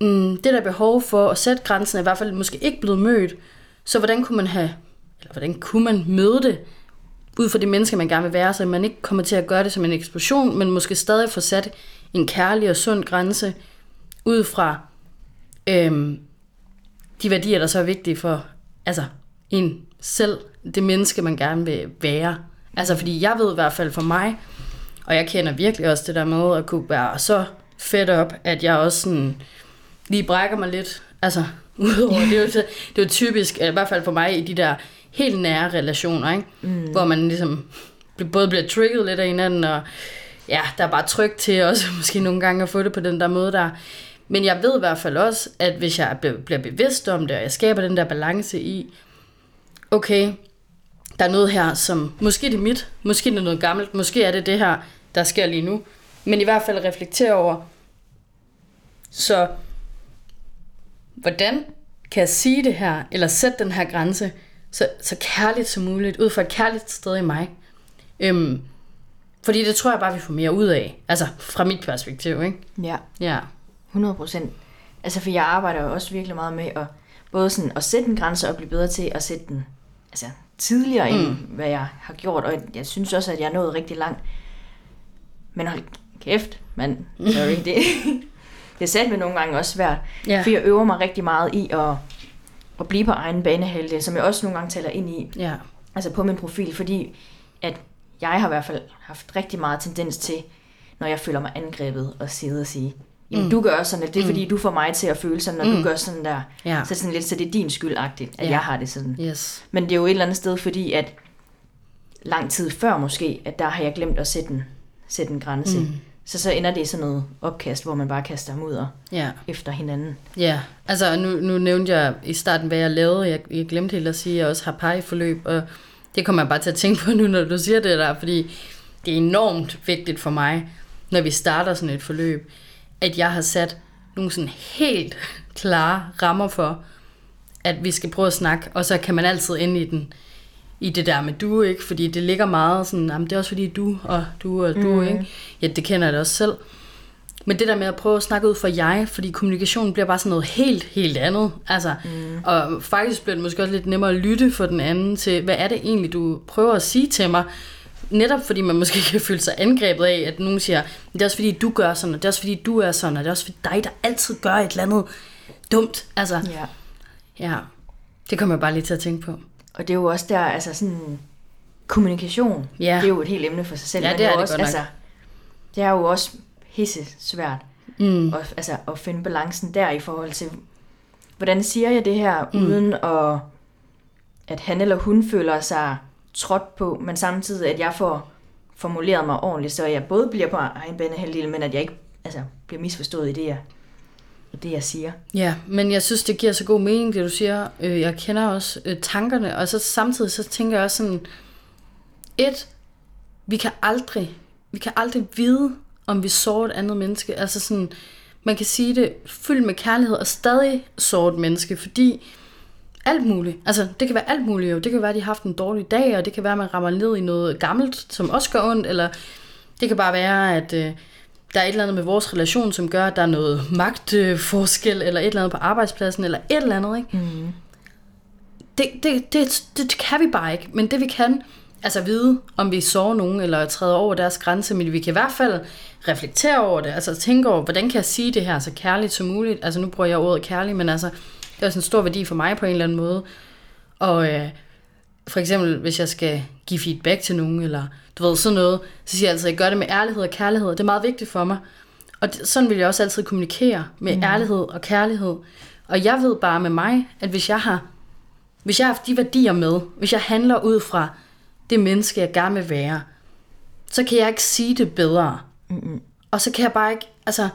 mm, det der behov for at sætte grænsen er i hvert fald måske ikke blevet mødt, så hvordan kunne man have, eller hvordan kunne man møde det, ud fra de mennesker, man gerne vil være, så man ikke kommer til at gøre det som en eksplosion, men måske stadig få sat en kærlig og sund grænse, ud fra øhm, de værdier, der så er vigtige for altså, en selv, det menneske, man gerne vil være. Altså, fordi jeg ved i hvert fald for mig, og jeg kender virkelig også det der med at kunne være så fedt op, at jeg også sådan lige brækker mig lidt. Altså, <laughs> udover, det er jo, det er jo typisk, i hvert fald for mig, i de der helt nære relationer, ikke? Mm. hvor man ligesom både bliver trigget lidt af hinanden, og ja, der er bare tryk til også <laughs> måske nogle gange at få det på den der måde der. Men jeg ved i hvert fald også, at hvis jeg bliver bevidst om det, og jeg skaber den der balance i, okay, der er noget her, som måske det er mit, måske det er noget gammelt, måske er det det her, der sker lige nu. Men i hvert fald reflektere over, så hvordan kan jeg sige det her, eller sætte den her grænse, så, så kærligt som muligt, ud fra et kærligt sted i mig. Øhm, fordi det tror jeg bare, vi får mere ud af. Altså, fra mit perspektiv, ikke? Ja. Ja. 100 procent. Altså, for jeg arbejder jo også virkelig meget med at både sådan at sætte en grænse og blive bedre til at sætte den altså, tidligere, mm. end hvad jeg har gjort. Og jeg synes også, at jeg er nået rigtig langt. Men hold kæft, man. Sorry, det, det er <laughs> med nogle gange også svært. Ja. For jeg øver mig rigtig meget i at, at blive på egen banehalvdel, som jeg også nogle gange taler ind i. Ja. Altså på min profil, fordi at jeg har i hvert fald haft rigtig meget tendens til, når jeg føler mig angrebet, og sidde og sige, jamen mm. du gør sådan, at det er fordi, du får mig til at føle sådan, når mm. du gør sådan der. Ja. Så, sådan lidt, så det er din skyldagtigt, at Ja. jeg har det sådan. Yes. Men det er jo et eller andet sted, fordi at lang tid før måske, at der har jeg glemt at sætte en, sætte en grænse. Mm. Så så ender det i sådan noget opkast, hvor man bare kaster og Ja. efter hinanden. Ja, altså nu, nu nævnte jeg i starten, hvad jeg lavede. Jeg, jeg glemte helt at sige, at jeg også har par-forløb, og det kommer jeg bare til at tænke på <laughs> nu, når du siger det der, fordi det er enormt vigtigt for mig, når vi starter sådan et forløb, at jeg har sat nogle sådan helt klare rammer for, at vi skal prøve at snakke, og så kan man altid ende i den i det der med du, ikke? Fordi det ligger meget sådan, jamen det er også fordi du, og du, og du, mm. ikke? Ja, det kender jeg da også selv. Men det der med at prøve at snakke ud for jeg, fordi kommunikationen bliver bare sådan noget helt, helt andet. Altså, mm. Og faktisk bliver det måske også lidt nemmere at lytte for den anden til, hvad er det egentlig, du prøver at sige til mig? Netop fordi man måske <laughs> kan føle sig angrebet af, at nogen siger, det er også fordi du gør sådan, og det er også fordi du er sådan, og det er også fordi dig, der altid gør et eller andet dumt. Altså, Ja. ja, det kommer jeg bare lige til at tænke på. Og det er jo også der, altså sådan, kommunikation, Ja. det er jo et helt emne for sig selv. Ja, men det er det også, godt nok. Altså, det er jo også hisse svært Mm. at, altså, at finde balancen der i forhold til, hvordan siger jeg det her, mm. uden at, at han eller hun føler sig trådt på, men samtidig, at jeg får formuleret mig ordentligt, så jeg både bliver på egen banehalvdel, men at jeg ikke altså, bliver misforstået i det, jeg, i det, jeg siger. Ja, men jeg synes, det giver så god mening, det du siger. Øh, Jeg kender også øh, tankerne, og så samtidig så tænker jeg også sådan, et, vi kan aldrig, vi kan aldrig vide, om vi sår et andet menneske. Altså sådan, man kan sige det fyldt med kærlighed, og stadig sår et menneske, fordi alt muligt. Altså, det kan være alt muligt jo. Det kan være, at de har haft en dårlig dag, og det kan være, at man rammer ned i noget gammelt, som også gør ondt, eller det kan bare være, at øh, der er et eller andet med vores relation, som gør, at der er noget magtforskel, eller et eller andet på arbejdspladsen, eller et eller andet, ikke? Mm. Det, det, det, det kan vi bare ikke. Men det vi kan, altså vide, om vi sover nogen, eller træder over deres grænse, men vi kan i hvert fald reflektere over det, altså tænke over, hvordan kan jeg sige det her så kærligt som muligt? Altså nu bruger jeg ordet kærlig, men altså, det er også en stor værdi for mig på en eller anden måde. Og øh, for eksempel, hvis jeg skal give feedback til nogen, eller du ved, sådan noget, så siger jeg altid, at jeg gør det med ærlighed og kærlighed. Det er meget vigtigt for mig. Og det, sådan vil jeg også altid kommunikere med mm. ærlighed og kærlighed. Og jeg ved bare med mig, at hvis jeg har hvis jeg har haft de værdier med, hvis jeg handler ud fra det menneske, jeg gerne vil være, så kan jeg ikke sige det bedre. Mm-mm. Og så kan jeg bare ikke, altså,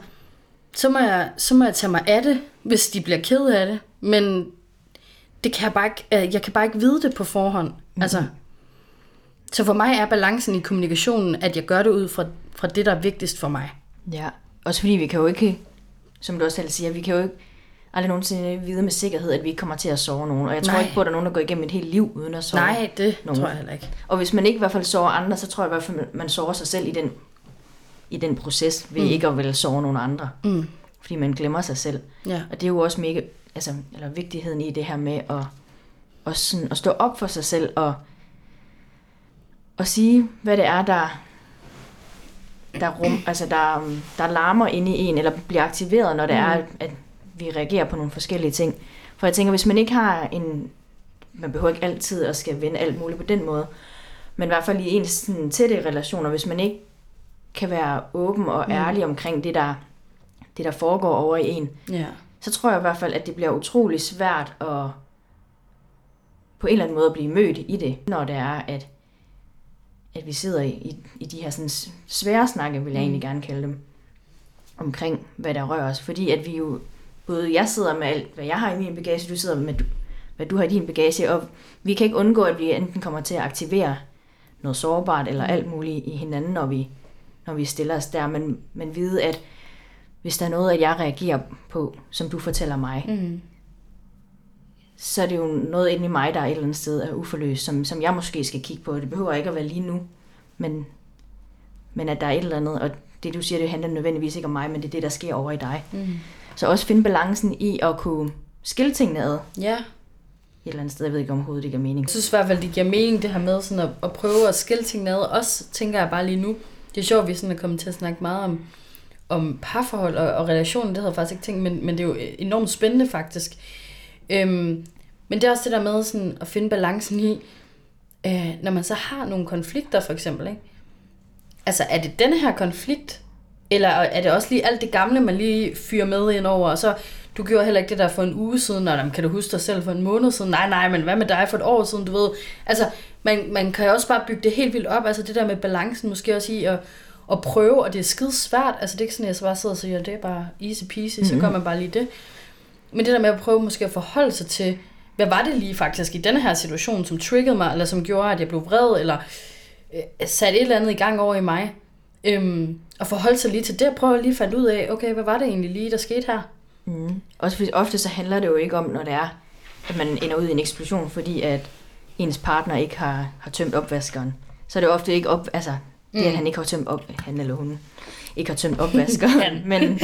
så må jeg, så må jeg tage mig af det, hvis de bliver ked af det. Men det kan jeg bare ikke, øh, jeg kan bare ikke vide det på forhånd. Mm. Altså, så for mig er balancen i kommunikationen, at jeg gør det ud fra, fra det, der er vigtigst for mig. Ja, også fordi vi kan jo ikke, som du også selv siger, vi kan jo ikke aldrig nogensinde vide med sikkerhed, at vi ikke kommer til at sove nogen. Og jeg tror Nej. ikke på, at der er nogen, der går igennem et helt liv uden at sove. Nej, det nogen. tror jeg heller ikke. Og hvis man ikke i hvert fald sover andre, så tror jeg i hvert fald, man sover sig selv i den, i den proces, ved mm. ikke at ville sove nogen andre. Mm. Fordi man glemmer sig selv. Ja. Og det er jo også mega, altså, eller vigtigheden i det her med at, at, sådan, at stå op for sig selv og, og sige, hvad det er, der, der, rum, <clears throat> altså der, der larmer inde i en, eller bliver aktiveret, når det mm. er, at vi reagerer på nogle forskellige ting. For jeg tænker, hvis man ikke har en... Man behøver ikke altid at skal vende alt muligt på den måde. Men i hvert fald i ens sådan, tætte relationer, hvis man ikke kan være åben og ærlig mm. omkring det der, det, der foregår over i en, Ja. så tror jeg i hvert fald, at det bliver utrolig svært at på en eller anden måde at blive mødt i det, når det er, at, at vi sidder i, i, i de her sådan svære snakke, vil jeg egentlig gerne kalde dem, omkring hvad der rører os. Fordi at vi jo, både jeg sidder med alt, hvad jeg har i min bagage, du sidder med, hvad du har i din bagage, og vi kan ikke undgå, at vi enten kommer til at aktivere noget sårbart eller alt muligt i hinanden, når vi, når vi stiller os der, men, men vide, at hvis der er noget, at jeg reagerer på, som du fortæller mig, Mm. så er det jo noget inde i mig, der er et eller andet sted er uforløst, som, som jeg måske skal kigge på. Det behøver ikke at være lige nu, men, men at der er et eller andet, og det du siger, det handler nødvendigvis ikke om mig, men det er det, der sker over i dig. Mm. Så også finde balancen i at kunne skille tingene ad et Ja. eller andet sted. Jeg ved ikke, om overhovedet det giver mening. Jeg synes i hvert fald, det giver mening, det her med sådan at, at prøve at skille tingene ad. Også tænker jeg bare lige nu. Det er sjovt, at vi sådan er kommet til at snakke meget om, om parforhold og, og relationer. Det havde jeg faktisk ikke tænkt, men, men det er jo enormt spændende faktisk. Øhm, men det er også det der med sådan at finde balancen i, øh, når man så har nogle konflikter for eksempel. Ikke? Altså er det den her konflikt, eller er det også lige alt det gamle, man lige fyrer med ind over, og så du gjorde heller ikke det der for en uge siden, og kan du huske dig selv for en måned siden? Nej, nej, men hvad med dig for et år siden, du ved? Altså, man, man kan jo også bare bygge det helt vildt op, altså det der med balancen, måske også i at, at prøve, og det er skide svært, altså det er ikke sådan, at jeg så bare sidder og siger, det er bare easy peasy, så gør man bare lige det. Men det der med at prøve måske at forholde sig til, hvad var det lige faktisk i denne her situation, som triggede mig, eller som gjorde, at jeg blev vred, eller øh, satte et eller andet i gang over i mig. Øhm, og forholde sig lige til det, og prøve lige at finde ud af, okay, hvad var det egentlig lige, der skete her? Mm. Også fordi ofte så handler det jo ikke om, når det er, at man ender ud i en eksplosion, fordi at ens partner ikke har, har tømt opvaskeren. Så er det ofte ikke op, altså, det at Mm. han ikke har tømt op, han eller hun ikke har tømt opvaskeren, <laughs> <laughs> men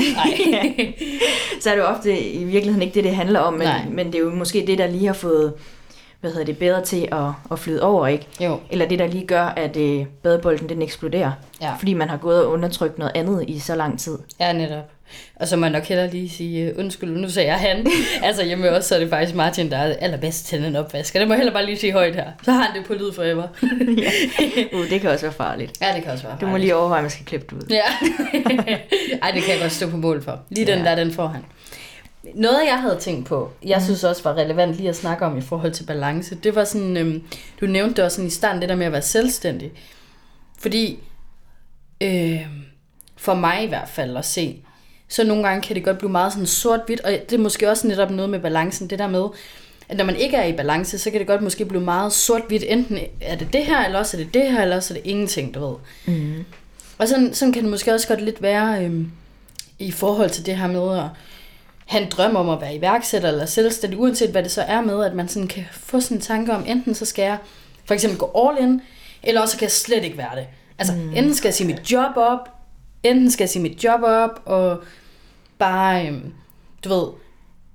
<laughs> så er det jo ofte i virkeligheden ikke det, det handler om, men, Nej. men det er jo måske det, der lige har fået hvad hedder det, bedre til at, at flyde over, ikke? Jo. Eller det, der lige gør, at øh, badebolden den eksploderer, Ja. fordi man har gået og undertrykt noget andet i så lang tid. Ja, netop. Og så må jeg nok heller lige sige, uh, undskyld, nu sagde jeg han. <laughs> altså hjemme også, så er det faktisk Martin, der er allerbedst til en opvasker. Det må jeg heller bare lige sige højt her. Så har han det på lyd forever. <laughs> <laughs> Uh, det kan også være farligt. ja, det kan også være Du må lige overveje, om man skal klippe det ud. Ja. Ej, det kan jeg godt stå på mål for. Lige den Ja. der, den får han. Noget, jeg havde tænkt på, jeg synes også var relevant lige at snakke om i forhold til balance, det var sådan, øhm, du nævnte det også sådan i starten, det der med at være selvstændig. Fordi, øh, for mig i hvert fald at se, så nogle gange kan det godt blive meget sådan sort-hvidt, og det er måske også netop noget med balancen, det der med, at når man ikke er i balance, så kan det godt måske blive meget sort-hvidt, enten er det det her, eller også er det det her, eller også er det ingenting, du ved. Mm. Og sådan, sådan kan det måske også godt lidt være øhm, i forhold til det her med at have en drøm om at være iværksætter eller selvstændig, uanset hvad det så er med, at man sådan kan få sådan en tanke om, enten så skal jeg for eksempel gå all in, eller også kan jeg slet ikke være det. Altså, mm. enten skal jeg sige mit job op, enten skal jeg sige mit job op, og bare, øhm, du ved,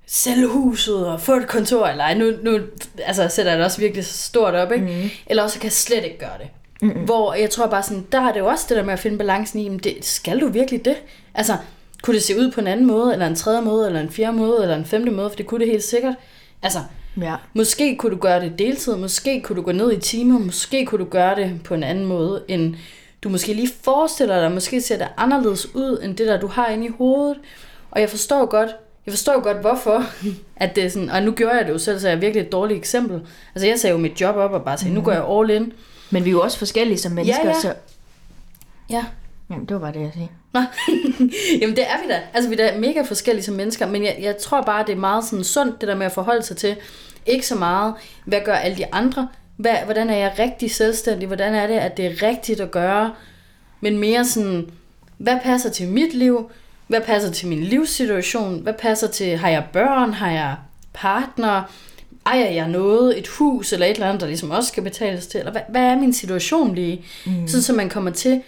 sælge huset og få et kontor, eller ej, nu, nu altså, sætter jeg det også virkelig stort op, ikke? Mm. Eller også kan jeg slet ikke gøre det. Mm-hmm. Hvor jeg tror bare sådan, der er det jo også det der med at finde balancen i, men det, skal du virkelig det? Altså, kunne det se ud på en anden måde, eller en tredje måde, eller en fjerde måde, eller en femte måde, for det kunne det helt sikkert. Altså, Ja. måske kunne du gøre det deltid, måske kunne du gå ned i timer, måske kunne du gøre det på en anden måde, end du måske lige forestiller dig, måske ser det anderledes ud, end det der, du har inde i hovedet. Og jeg forstår godt, jeg forstår godt, hvorfor, <laughs> at det er sådan, og nu gjorde jeg det jo selv, så jeg er virkelig et dårligt eksempel. Altså jeg sagde jo mit job op og bare sagde, nu går jeg all in. Men vi er jo også forskellige som mennesker, ja. så... Ja, Jamen, det var bare det, jeg sagde. Nå. <laughs> Jamen det er vi da. Altså vi er da mega forskellige som mennesker, men jeg, jeg tror bare, det er meget sådan sundt, det der med at forholde sig til. Ikke så meget, hvad gør alle de andre? Hvad, hvordan er jeg rigtig selvstændig? Hvordan er det, at det er rigtigt at gøre? Men mere sådan, hvad passer til mit liv? Hvad passer til min livssituation? Hvad passer til, har jeg børn? Har jeg partner? Ejer jeg noget? Et hus eller et eller andet, der ligesom også skal betales til? Eller hvad, hvad er min situation lige? Mm. Sådan, så man kommer til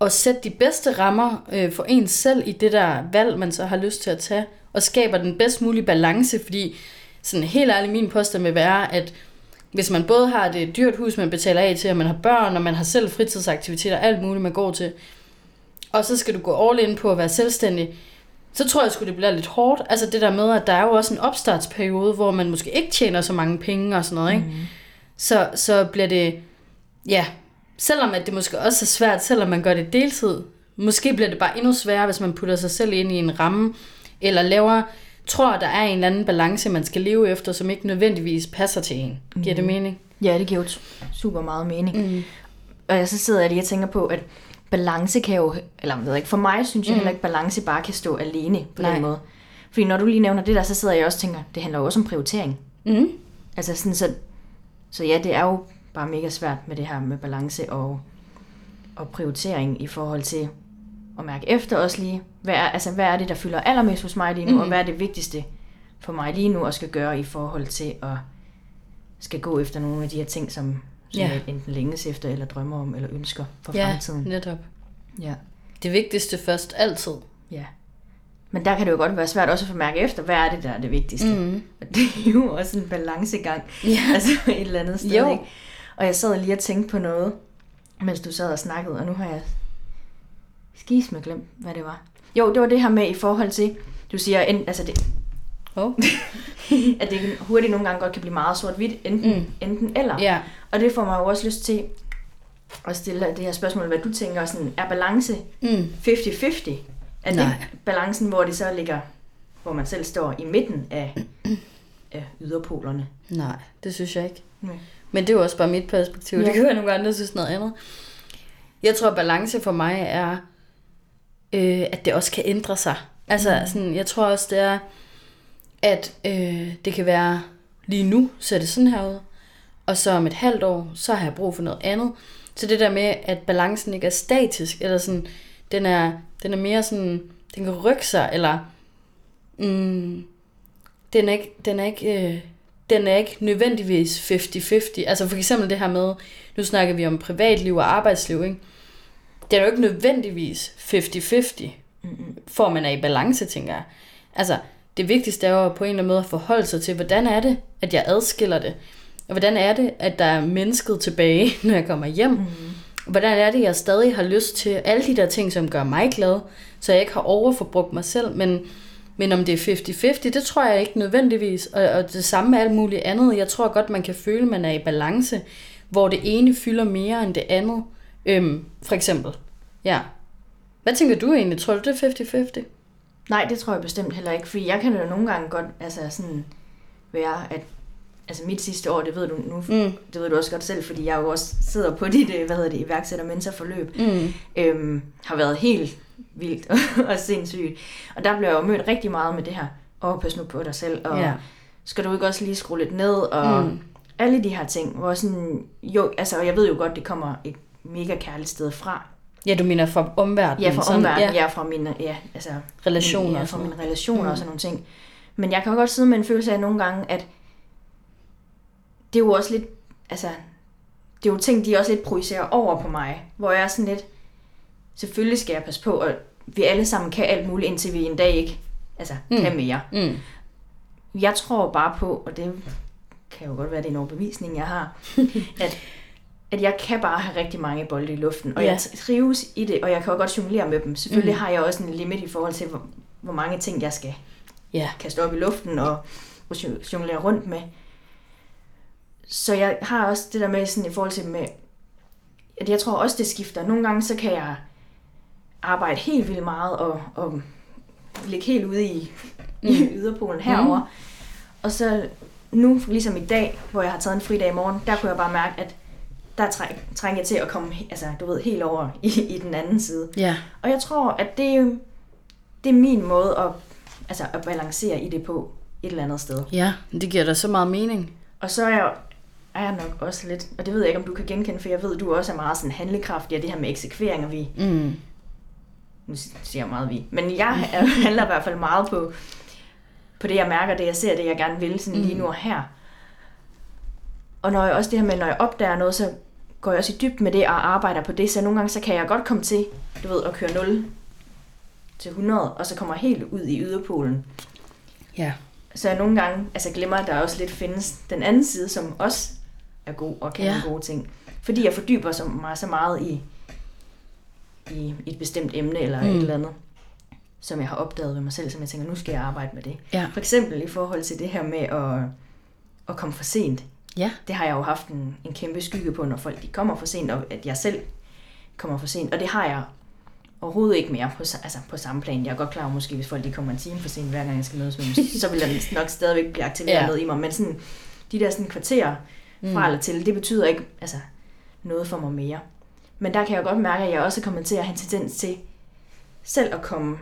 at sætte de bedste rammer øh, for ens selv i det der valg, man så har lyst til at tage, og skaber den bedst mulige balance, fordi sådan helt ærligt min påstand vil være, at hvis man både har det dyrt hus, man betaler af til, og man har børn, og man har selv fritidsaktiviteter, alt muligt, man går til, og så skal du gå all in på at være selvstændig, så tror jeg sgu, det bliver lidt hårdt. Altså det der med, at der er jo også en opstartsperiode, hvor man måske ikke tjener så mange penge og sådan noget, ikke? Mm. Så, så bliver det, ja, selvom at det måske også er svært, selvom man gør det deltid, måske bliver det bare endnu sværere, hvis man putter sig selv ind i en ramme, eller laver, tror, der er en eller anden balance, man skal leve efter, som ikke nødvendigvis passer til en. Giver det mening? Ja, det giver jo super meget mening. Mm. Og jeg så sidder jeg lige og tænker på, at balance kan jo, eller jeg ved ikke, for mig synes jeg mm. heller ikke, balance bare kan stå alene på Nej. den måde. Fordi når du lige nævner det der, så sidder jeg også og tænker, det handler jo også om prioritering. Mm. Altså sådan, så, så ja, det er jo bare mega svært med det her med balance og, og prioritering i forhold til at mærke efter også lige, hvad er, altså, hvad er det, der fylder allermest hos mig lige nu, mm. og hvad er det vigtigste for mig lige nu at skal gøre i forhold til at skal gå efter nogle af de her ting, som, som ja. jeg enten længes efter, eller drømmer om, eller ønsker for ja, fremtiden. netop. Ja. Det vigtigste først, altid. Ja. Men der kan det jo godt være svært også at få mærke efter, hvad er det, der er det vigtigste. Mm. Og det er jo også en balancegang, ja. altså et eller andet sted. Jo. Ikke? Og jeg sad lige og tænkte på noget, mens du sad og snakkede, og nu har jeg skis med glemt, hvad det var. Jo, det var det her med i forhold til, du siger, en, altså det, oh. <laughs> at det hurtigt nogle gange godt kan blive meget sort-hvidt, enten, mm. enten eller. Yeah. Og det får mig jo også lyst til at stille det her spørgsmål, hvad du tænker, sådan, er balance mm. 50-50? Er Nej. det balancen, hvor det så ligger, hvor man selv står i midten af, af yderpolerne? Nej, det synes jeg ikke. Nej. Men det er jo også bare mit perspektiv. Ja. Det kan være nogle andre, der synes noget andet. Jeg tror, balance for mig er, øh, at det også kan ændre sig. Altså, mm. sådan, jeg tror også, det er, at øh, det kan være, lige nu ser det sådan her ud, og så om et halvt år, så har jeg brug for noget andet. Så det der med, at balancen ikke er statisk, eller sådan, den er, den er mere sådan, den kan rykke sig, eller mm, den er ikke, den er ikke, øh, den er ikke nødvendigvis 50-50. Altså for eksempel det her med, nu snakker vi om privatliv og arbejdsliv, ikke? Det er jo ikke nødvendigvis 50-50, for man er i balance, tænker jeg. Altså, det vigtigste er jo på en eller anden måde at forholde sig til, hvordan er det, at jeg adskiller det? Og hvordan er det, at der er mennesket tilbage, <laughs> når jeg kommer hjem? Mm. Hvordan er det, jeg stadig har lyst til alle de der ting, som gør mig glad, så jeg ikke har overforbrugt mig selv, men, men om det er 50-50, det tror jeg ikke nødvendigvis. Og, og det samme med alt muligt andet. Jeg tror godt, man kan føle, at man er i balance, hvor det ene fylder mere end det andet. Øhm, for eksempel. Ja. Hvad tænker du egentlig? Tror du, det er 50-50? Nej, det tror jeg bestemt heller ikke, fordi jeg kan jo nogle gange godt altså sådan være, at altså mit sidste år, det ved du nu, mm. det ved du også godt selv, fordi jeg jo også sidder på dit, øh, hvad hedder det, iværksætter mentorforløb, mm. øhm, har været helt vildt <laughs> og sindssygt. Og der blev jeg jo mødt rigtig meget med det her, åh, pas nu på dig selv, og ja. skal du ikke også lige skrue lidt ned, og mm. alle de her ting, hvor sådan, jo, altså, jeg ved jo godt, det kommer et mega kærligt sted fra, Ja, du mener fra omverdenen? Ja, fra omverdenen, ja. ja, fra mine, ja, altså, relationer. Ja, fra mine relationer mm. og sådan nogle ting. Men jeg kan godt sidde med en følelse af nogle gange, at det er jo også lidt, altså, det er jo ting, de også lidt projicerer over på mig, hvor jeg er sådan lidt, selvfølgelig skal jeg passe på, og vi alle sammen kan alt muligt, indtil vi en dag ikke altså, mm. kan mere. Mm. Jeg tror bare på, og det kan jo godt være, det er en overbevisning, jeg har, <laughs> at at jeg kan bare have rigtig mange bolde i luften, og ja. jeg trives i det, og jeg kan jo godt jonglere med dem. Selvfølgelig mm. har jeg også en limit i forhold til, hvor, hvor mange ting jeg skal ja. kaste op i luften og, og jonglere rundt med. Så jeg har også det der med sådan i forhold til med, at jeg tror også, det skifter. Nogle gange så kan jeg arbejde helt vildt meget og, og ligge helt ude i, mm. i yderpolen herover. Mm. Og så nu, ligesom i dag, hvor jeg har taget en fri dag i morgen, der kunne jeg bare mærke, at der træng, trænger jeg til at komme, altså du ved, helt over i, i den anden side. Ja. Og jeg tror, at det, det er min måde at, altså, at balancere i det på et eller andet sted. Ja, det giver da så meget mening. Og så er jeg, er jeg nok også lidt, og det ved jeg ikke, om du kan genkende, for jeg ved, du også er meget sådan handlekraftig, og det her med eksekvering, og vi, mm. Nu siger jeg meget vi, men jeg er, handler i hvert fald meget på, på det, jeg mærker, det jeg ser, det jeg gerne vil, sådan mm. lige nu og her. Og når jeg også det her med, når jeg opdager noget, så går jeg også i dyb med det og arbejder på det, så nogle gange så kan jeg godt komme til, du ved, at køre 0 til 100, og så kommer jeg helt ud i yderpolen. Ja. Så jeg nogle gange altså glemmer, at der også lidt findes den anden side, som også er god og kan ja. gode ting. Fordi jeg fordyber så, mig så meget i, i et bestemt emne eller mm. et eller andet. som jeg har opdaget ved mig selv, som jeg tænker, nu skal jeg arbejde med det. Ja. For eksempel i forhold til det her med at, at komme for sent. Ja. Det har jeg jo haft en, en kæmpe skygge på, når folk de kommer for sent, og at jeg selv kommer for sent. Og det har jeg overhovedet ikke mere på, altså på samme plan. Jeg er godt klar over, måske hvis folk de kommer en time for sent, hver gang jeg skal mødes med dem, <laughs> så vil der nok stadigvæk blive aktiveret Ja. noget i mig. Men sådan, de der sådan kvarterer fra eller til, det betyder ikke altså, noget for mig mere. Men der kan jeg godt mærke, at jeg også kommer til at have en tendens til selv at komme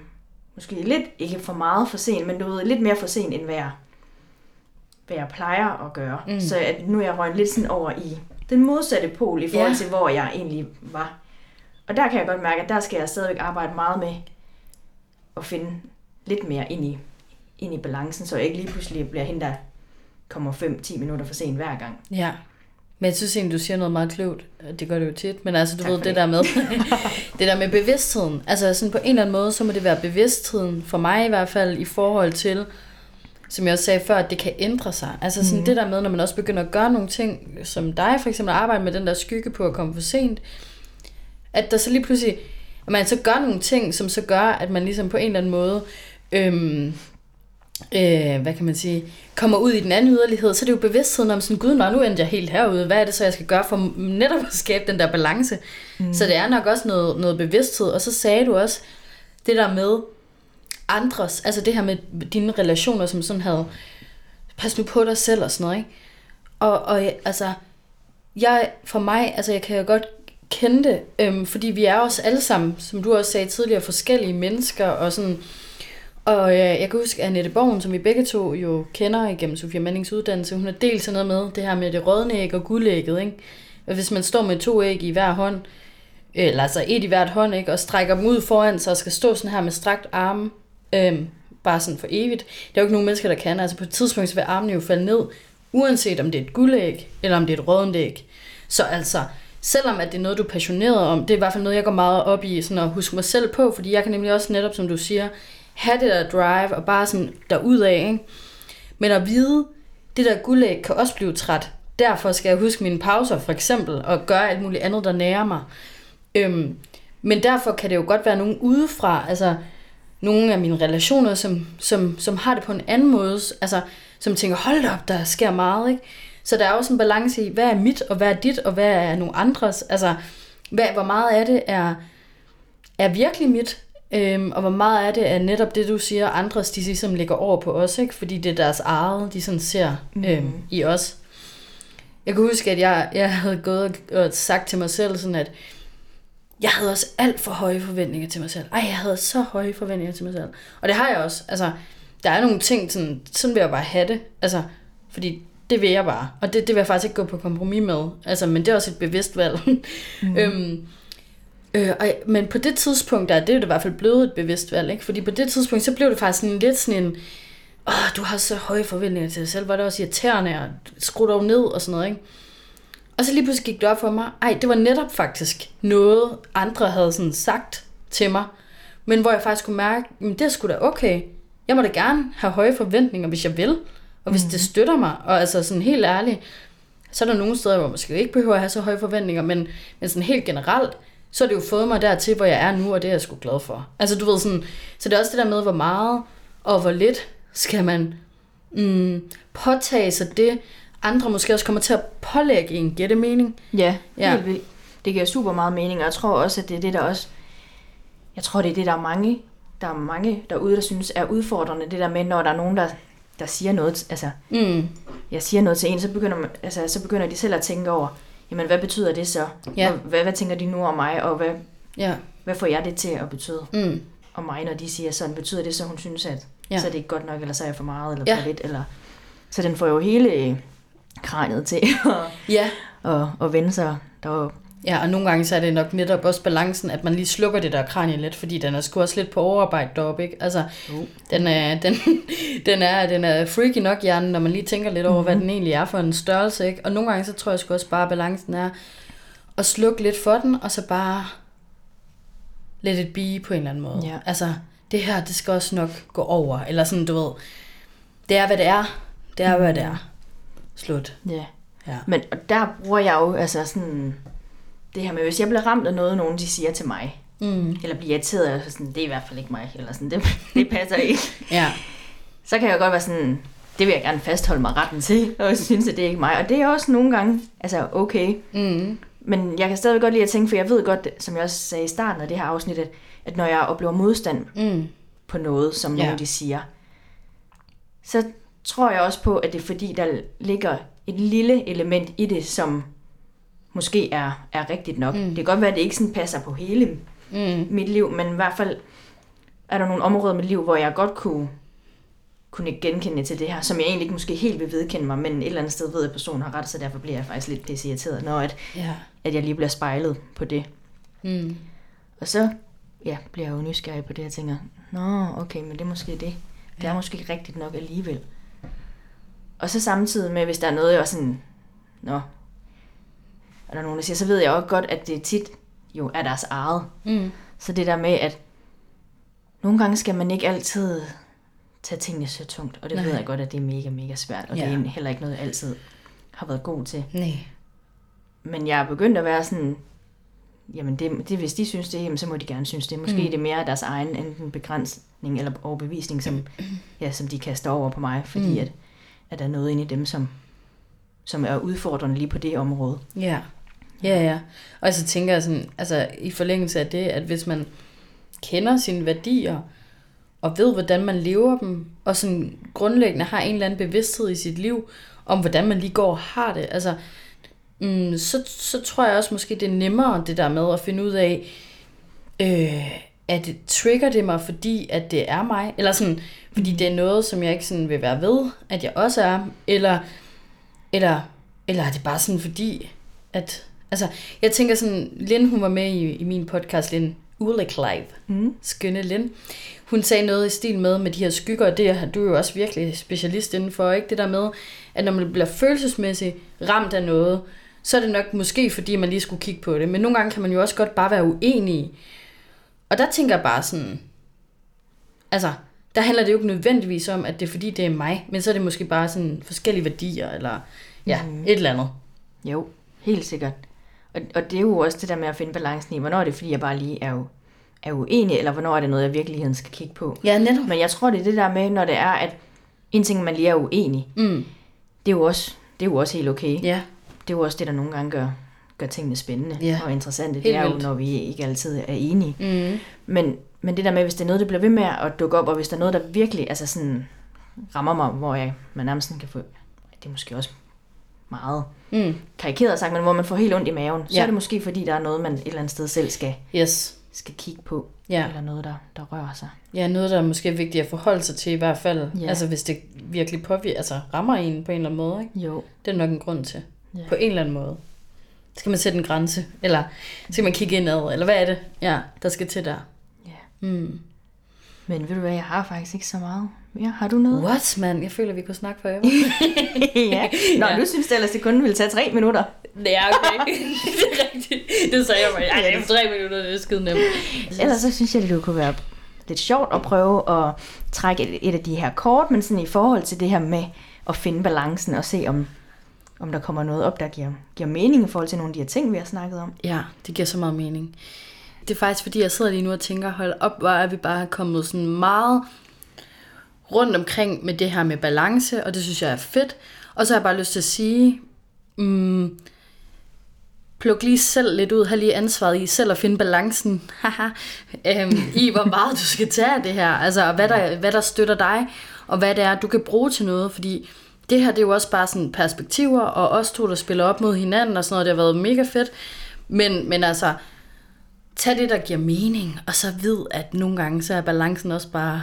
måske lidt, ikke for meget for sent, men du ved, lidt mere for sent, end hvad jeg, hvad jeg plejer at gøre. Mm. Så at nu er jeg røget lidt sådan over i den modsatte pol i forhold ja. til, hvor jeg egentlig var. Og der kan jeg godt mærke, at der skal jeg stadigvæk arbejde meget med at finde lidt mere ind i, ind i balancen, så jeg ikke lige pludselig bliver hende, der kommer 5-10 minutter for sent hver gang. Ja. Men jeg synes egentlig, du siger noget meget klogt. Det gør det jo tit. Men altså, du Tak ved, det det. der med, <laughs> det der med bevidstheden. Altså sådan på en eller anden måde, så må det være bevidstheden, for mig i hvert fald, i forhold til, som jeg også sagde før, at det kan ændre sig. Altså sådan mm. det der med, når man også begynder at gøre nogle ting, som dig for eksempel, at arbejde med den der skygge på at komme for sent, at der så lige pludselig, at man så gør nogle ting, som så gør, at man ligesom på en eller anden måde, øhm, øh, hvad kan man sige, kommer ud i den anden yderlighed, så er det jo bevidstheden om sådan, gud, nå, nu endte jeg helt herude, hvad er det så, jeg skal gøre for netop at skabe den der balance? Mm. Så det er nok også noget, noget bevidsthed, og så sagde du også det der med andres, altså det her med dine relationer, som sådan havde, pas nu på dig selv og sådan noget, ikke? Og, og altså, jeg, for mig, altså jeg kan jo godt kende det, øhm, fordi vi er også alle sammen, som du også sagde tidligere, forskellige mennesker, og sådan, og øh, jeg kan huske, at Annette Borgen, som vi begge to jo kender igennem Sofia Mannings uddannelse, hun har delt sådan noget med det her med det rådne æg og guldægget, ikke? Og hvis man står med to æg i hver hånd, eller altså et i hvert hånd, ikke? Og strækker dem ud foran sig og skal stå sådan her med strakt arme, øhm, bare sådan for evigt. Der er jo ikke nogen mennesker, der kan. Altså på et tidspunkt, så vil armene jo falde ned, uanset om det er et guldæg, eller om det er et rådent æg. Så altså, selvom at det er noget, du er passioneret om, det er i hvert fald noget, jeg går meget op i, sådan at huske mig selv på, fordi jeg kan nemlig også netop, som du siger, have det der drive, og bare sådan derudad, ikke? Men at vide, det der guldæg kan også blive træt. Derfor skal jeg huske mine pauser, for eksempel, og gøre alt muligt andet, der nærer mig. Øhm, men derfor kan det jo godt være nogen udefra, altså nogle af mine relationer, som, som, som har det på en anden måde, altså som tænker, hold op, der sker meget, ikke? Så der er også en balance i, hvad er mit, og hvad er dit, og hvad er nogle andres, altså hvad, hvor meget af det er, er virkelig mit, øhm, og hvor meget af det er netop det, du siger, andres, de ligesom lægger over på os, ikke? Fordi det er deres eget, de sådan ser øhm, i os. Jeg kan huske, at jeg, jeg havde gået og, og sagt til mig selv sådan, at jeg havde også alt for høje forventninger til mig selv. Ej, jeg havde så høje forventninger til mig selv. Og det har jeg også. Altså, der er nogle ting, sådan, sådan vil jeg bare have det. Altså, fordi det vil jeg bare. Og det, det vil jeg faktisk ikke gå på kompromis med. Altså, men det er også et bevidst valg. Mm. <laughs> øhm, øh, og, men på det tidspunkt, der er det i hvert fald blevet et bevidst valg. Ikke? Fordi på det tidspunkt, så blev det faktisk sådan lidt sådan en, åh, du har så høje forventninger til dig selv. Var det også irriterende, og skru dog ned og sådan noget, ikke? Og så lige pludselig gik det op for mig, ej, det var netop faktisk noget, andre havde sådan sagt til mig, men hvor jeg faktisk kunne mærke, at det er sgu da okay. Jeg må da gerne have høje forventninger, hvis jeg vil, og hvis mm. det støtter mig, og altså sådan helt ærligt, så er der nogle steder, hvor man måske ikke behøver at have så høje forventninger, men, men sådan helt generelt, så har det jo fået mig dertil, hvor jeg er nu, og det er jeg sgu glad for. Altså du ved sådan, så det er også det der med, hvor meget og hvor lidt skal man mm, påtage sig det, andre måske også kommer til at pålægge en. Det mening? Ja, Ja. helt vildt. Det giver super meget mening, og jeg tror også, at det er det, der også... Jeg tror, det er det, der er mange, der er mange derude, der synes er udfordrende. Det der med, når der er nogen, der, der siger noget... Altså, Mm. jeg siger noget til en, så begynder, man, altså, så begynder de selv at tænke over, jamen, hvad betyder det så? Ja. Hvad, hvad tænker de nu om mig, og hvad, Ja. hvad får jeg det til at betyde Mm. om mig, når de siger sådan? Betyder det så, hun synes, at Ja. ja. så er det ikke godt nok, eller så er jeg for meget, eller Ja. for lidt? Eller... Så den får jo hele kraniet til <laughs> at, Ja. at, at vende sig derop. Ja, og nogle gange så er det nok netop også balancen, at man lige slukker det der kranie lidt, fordi den er sgu også lidt på overarbejde deroppe, ikke? Altså, Jo. den er, den, <laughs> den, er, den er freaky nok, hjernen, når man lige tænker lidt over, mm-hmm. hvad den egentlig er for en størrelse, ikke? Og nogle gange så tror jeg sgu også bare, at balancen er at slukke lidt for den, og så bare let it be på en eller anden måde. Ja. Altså, det her, det skal også nok gå over, eller sådan, du ved, det er, hvad det er. Det er, hvad det er. Slut. Ja. Ja. Men og der bruger jeg jo altså sådan det her med, hvis jeg bliver ramt af noget, nogen de siger til mig, Mm. eller blive irriteret, så sådan, det er i hvert fald ikke mig, eller sådan, det, det passer ikke. <laughs> Ja. Så kan jeg godt være sådan, det vil jeg gerne fastholde mig retten til, og jeg synes, at det er ikke mig. Og det er også nogle gange, altså okay, Mm. men jeg kan stadig godt lide at tænke, for jeg ved godt, som jeg også sagde i starten af det her afsnit, at, at når jeg oplever modstand Mm. på noget, som Ja. nogen de siger, så tror jeg også på, at det er fordi, der ligger et lille element i det, som måske er, er rigtigt nok. Mm. Det kan godt være, at det ikke sådan passer på hele Mm. mit liv, men i hvert fald er der nogle områder i mit liv, hvor jeg godt kunne, kunne genkende til det her, som jeg egentlig ikke måske helt vil vedkende mig, men et eller andet sted ved, at personen har ret, så derfor bliver jeg faktisk lidt pisse irriteret, når at, Ja. at jeg lige bliver spejlet på det. Mm. Og så ja, bliver jeg jo nysgerrig på det, og tænker, nå, okay, men det er måske det. Det er Ja. måske ikke rigtigt nok alligevel. Og så samtidig med, hvis der er noget, jeg også sådan, nå, er der nogen, der siger, så ved jeg også godt, at det tit jo er deres eget. Mm. Så det der med, at nogle gange skal man ikke altid tage tingene så tungt, og det Nej. Ved jeg godt, at det er mega, mega svært, og Ja. det er heller ikke noget, jeg altid har været god til. Nej. Men jeg er begyndt at være sådan, jamen det, det hvis de synes det, jamen så må de gerne synes det. Måske mm. er det mere deres egen enten begrænsning eller overbevisning, som, ja, som de kaster over på mig, fordi mm. at, at der er noget inde i dem, som, som er udfordrende lige på det område. Ja. Ja, ja. Og så tænker jeg sådan, altså i forlængelse af det, at hvis man kender sine værdier, og ved, hvordan man lever dem, og sådan grundlæggende har en eller anden bevidsthed i sit liv, om hvordan man lige går og har det, altså, mm, så, så tror jeg også måske, det er nemmere det der med at finde ud af, øh, at trigger det mig, fordi at det er mig, eller sådan, fordi det er noget, som jeg ikke sådan vil være ved, at jeg også er, eller, eller, eller er det bare sådan fordi, at, altså, jeg tænker sådan, Lynn, hun var med i, i min podcast, Lynn Ulrik Live, Mm. skønne Lynn, hun sagde noget i stil med, med de her skygger, og det er du er jo også virkelig specialist indenfor, ikke? Det der med, at når man bliver følelsesmæssigt ramt af noget, så er det nok måske, fordi man lige skulle kigge på det. Men nogle gange kan man jo også godt bare være uenig. Og der tænker jeg bare sådan, altså, der handler det jo ikke nødvendigvis om, at det er fordi, det er mig, men så er det måske bare sådan forskellige værdier, eller ja, mm. et eller andet. Jo, helt sikkert. Og, og det er jo også det der med at finde balancen i, hvornår er det, fordi jeg bare lige er, jo, er uenig, eller hvornår er det noget, jeg virkeligheden skal kigge på. Ja, netop. Men jeg tror, det er det der med, når det er, at en ting, man lige er uenig, Mm. det er jo også, det er jo også helt okay. Ja, Det er jo også det, der nogle gange gør, gør tingene spændende Ja. og interessante. Det Helt er jo, vildt. når vi ikke altid er enige. mm. Men, men det der med, hvis det er noget, der bliver ved med at dukke op, og hvis der er noget, der virkelig altså sådan, rammer mig, hvor jeg, man nærmest kan få, det er måske også meget Mm. karikeret sagt, men hvor man får helt ondt i maven, så Ja. er det måske, fordi der er noget, man et eller andet sted selv skal, yes. skal kigge på, Ja. eller noget, der, der rører sig. Ja, noget, der er måske vigtigt at forholde sig til i hvert fald. Ja. Altså hvis det virkelig påvirker, altså rammer en på en eller anden måde, ikke? Jo. Det er nok en grund til. Ja. På en eller anden måde. Skal man sætte en grænse? Eller skal man kigge indad? Eller hvad er det, ja, der skal til der? Ja. Mm. Men ved du hvad, jeg har faktisk ikke så meget mere. Har du noget? What, man? Jeg føler, vi kunne snakke forever. <laughs> ja. Nå, Ja. du synes det ellers, det kun ville tage tre minutter. det er okay. <laughs> det er rigtigt. Det sagde jeg mig. Ja, det er tre minutter, det er skide nemt. Ellers så synes jeg, det kunne være lidt sjovt at prøve at trække et, et af de her kort, men sådan i forhold til det her med at finde balancen og se, om, om der kommer noget op, der giver, giver mening i forhold til nogle af de her ting, vi har snakket om. Ja, det giver så meget mening. Det er faktisk, fordi jeg sidder lige nu og tænker, hold op, hvor er vi bare kommet sådan meget rundt omkring med det her med balance, og det synes jeg er fedt. Og så har jeg bare lyst til at sige, mm, pluk lige selv lidt ud, have lige ansvaret i selv at finde balancen. <laughs> Haha, øhm, i, hvor meget du skal tage af det her, altså og hvad der, hvad der støtter dig, og hvad det er, du kan bruge til noget, fordi det her, det er jo også bare sådan perspektiver, og os to, der spiller op mod hinanden og sådan noget, det har været mega fedt, men, men altså, tag det, der giver mening, og så vid, at nogle gange, så er balancen også bare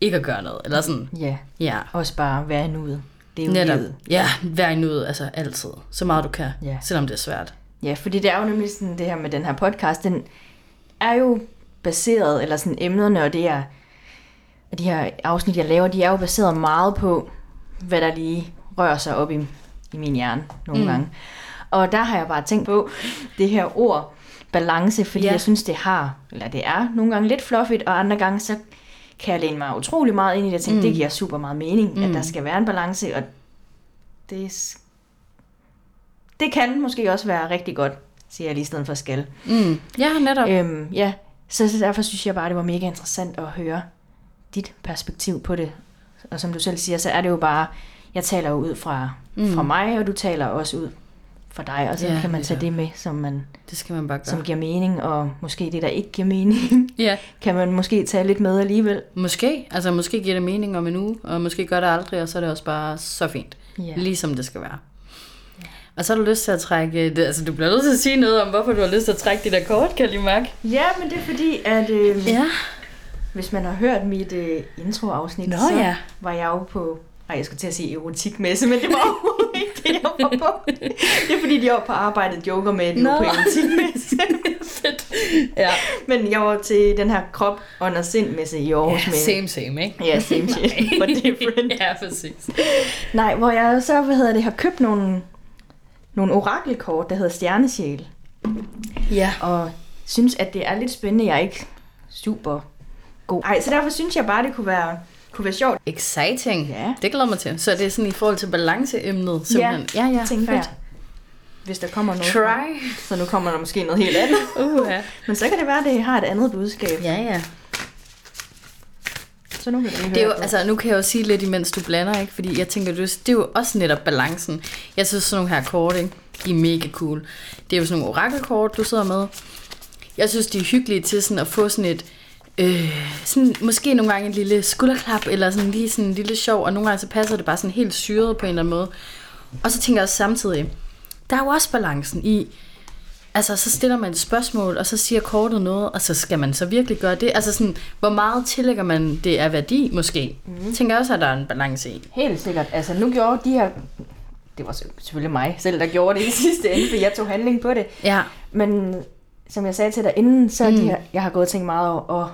ikke at gøre noget, eller sådan, Ja, ja, også bare være nuet. Det er jo netop, livet. ja, vær i nuet, altså altid, så meget du kan, Ja. selvom det er svært. Ja, fordi det er jo nemlig sådan, det her med den her podcast, den er jo baseret, eller sådan emnerne og det her, og de her afsnit, jeg laver, de er jo baseret meget på, hvad der lige rører sig op i, i min hjerne nogle mm. gange. Og der har jeg bare tænkt på det her ord, balance, fordi ja. jeg synes, det har, eller det er nogle gange lidt fluffigt, og andre gange, så kan jeg læne mig utrolig meget ind i det, og tænke, mm. det giver super meget mening, mm. at der skal være en balance, og det, det kan måske også være rigtig godt, siger jeg lige i stedet for skal. Mm. Ja, netop. Øhm, ja, Så så derfor synes jeg bare, det var mega interessant at høre dit perspektiv på det. Og som du selv siger, så er det jo bare, jeg taler jo ud fra, mm. fra mig, og du taler også ud fra dig, og så Ja, kan man tage er- det med, som, man, Det skal man bare gøre. som giver mening, og måske det, der ikke giver mening, <laughs> Ja, kan man måske tage lidt med alligevel. måske. Altså måske giver det mening om en uge, og måske gør det aldrig, og så er det også bare så fint. Ja. Ligesom det skal være. Og så har du lyst til at trække, det, altså du bliver nødt til at sige noget om, hvorfor du har lyst til at trække dit der kort, kan jeg lige mærke. Ja, men det er fordi, at øh, Ja. hvis man har hørt mit øh, introafsnit, Nå så ja. var jeg jo på... Ej, jeg skulle til at sige erotikmesse, men det var overhovedet ikke det, jeg var på. Det er fordi, de oppe på arbejdet joker med, at var Nå. på erotikmesse. <laughs> Fedt. Ja. Men jeg var til den her krop under sindmesse i Aarhus ja med... same same, ikke? Ja, same shit, <laughs> but different. ja, præcis. Nej, hvor jeg så, hvad hedder det, har købt nogle, nogle orakelkort, der hedder Stjernesjæl. Ja. Og synes, at det er lidt spændende. Jeg er ikke super god. Ej, så derfor synes jeg bare, det kunne være, kunne være sjovt. Exciting. Ja. Det glæder mig til. Så det er sådan i forhold til balanceemnet, simpelthen. Ja, ja, tænker fedt. jeg. Hvis der kommer noget. Try. Så nu kommer der måske noget helt andet. <laughs> Uh, ja. Men så kan det være, at det har et andet budskab. Ja, ja. Så nu kan Det er jo, høre altså, nu kan jeg jo sige lidt, imens du blander, ikke? Fordi jeg tænker, det er jo også netop balancen. Jeg synes, sådan nogle her kort, ikke? De er mega cool. Det er jo sådan nogle orakelkort, du sidder med. Jeg synes, de er hyggelige til sådan at få sådan et... Øh, sådan, måske nogle gange en lille skulderklap, eller sådan lige sådan en lille sjov, og nogle gange så passer det bare sådan helt syret på en eller anden måde. Og så tænker jeg også samtidig, der er jo også balancen i, altså så stiller man et spørgsmål, og så siger kortet noget, og så skal man så virkelig gøre det. Altså sådan, hvor meget tillægger man det af værdi måske? Mm. Tænker jeg også, at der er en balance i. Helt sikkert. Altså nu gjorde de her... Det var selvfølgelig mig selv, der gjorde det i sidste ende, for jeg tog handling på det. Ja, Men som jeg sagde til dig inden, så mm. de her, jeg har gået og tænkt meget over, og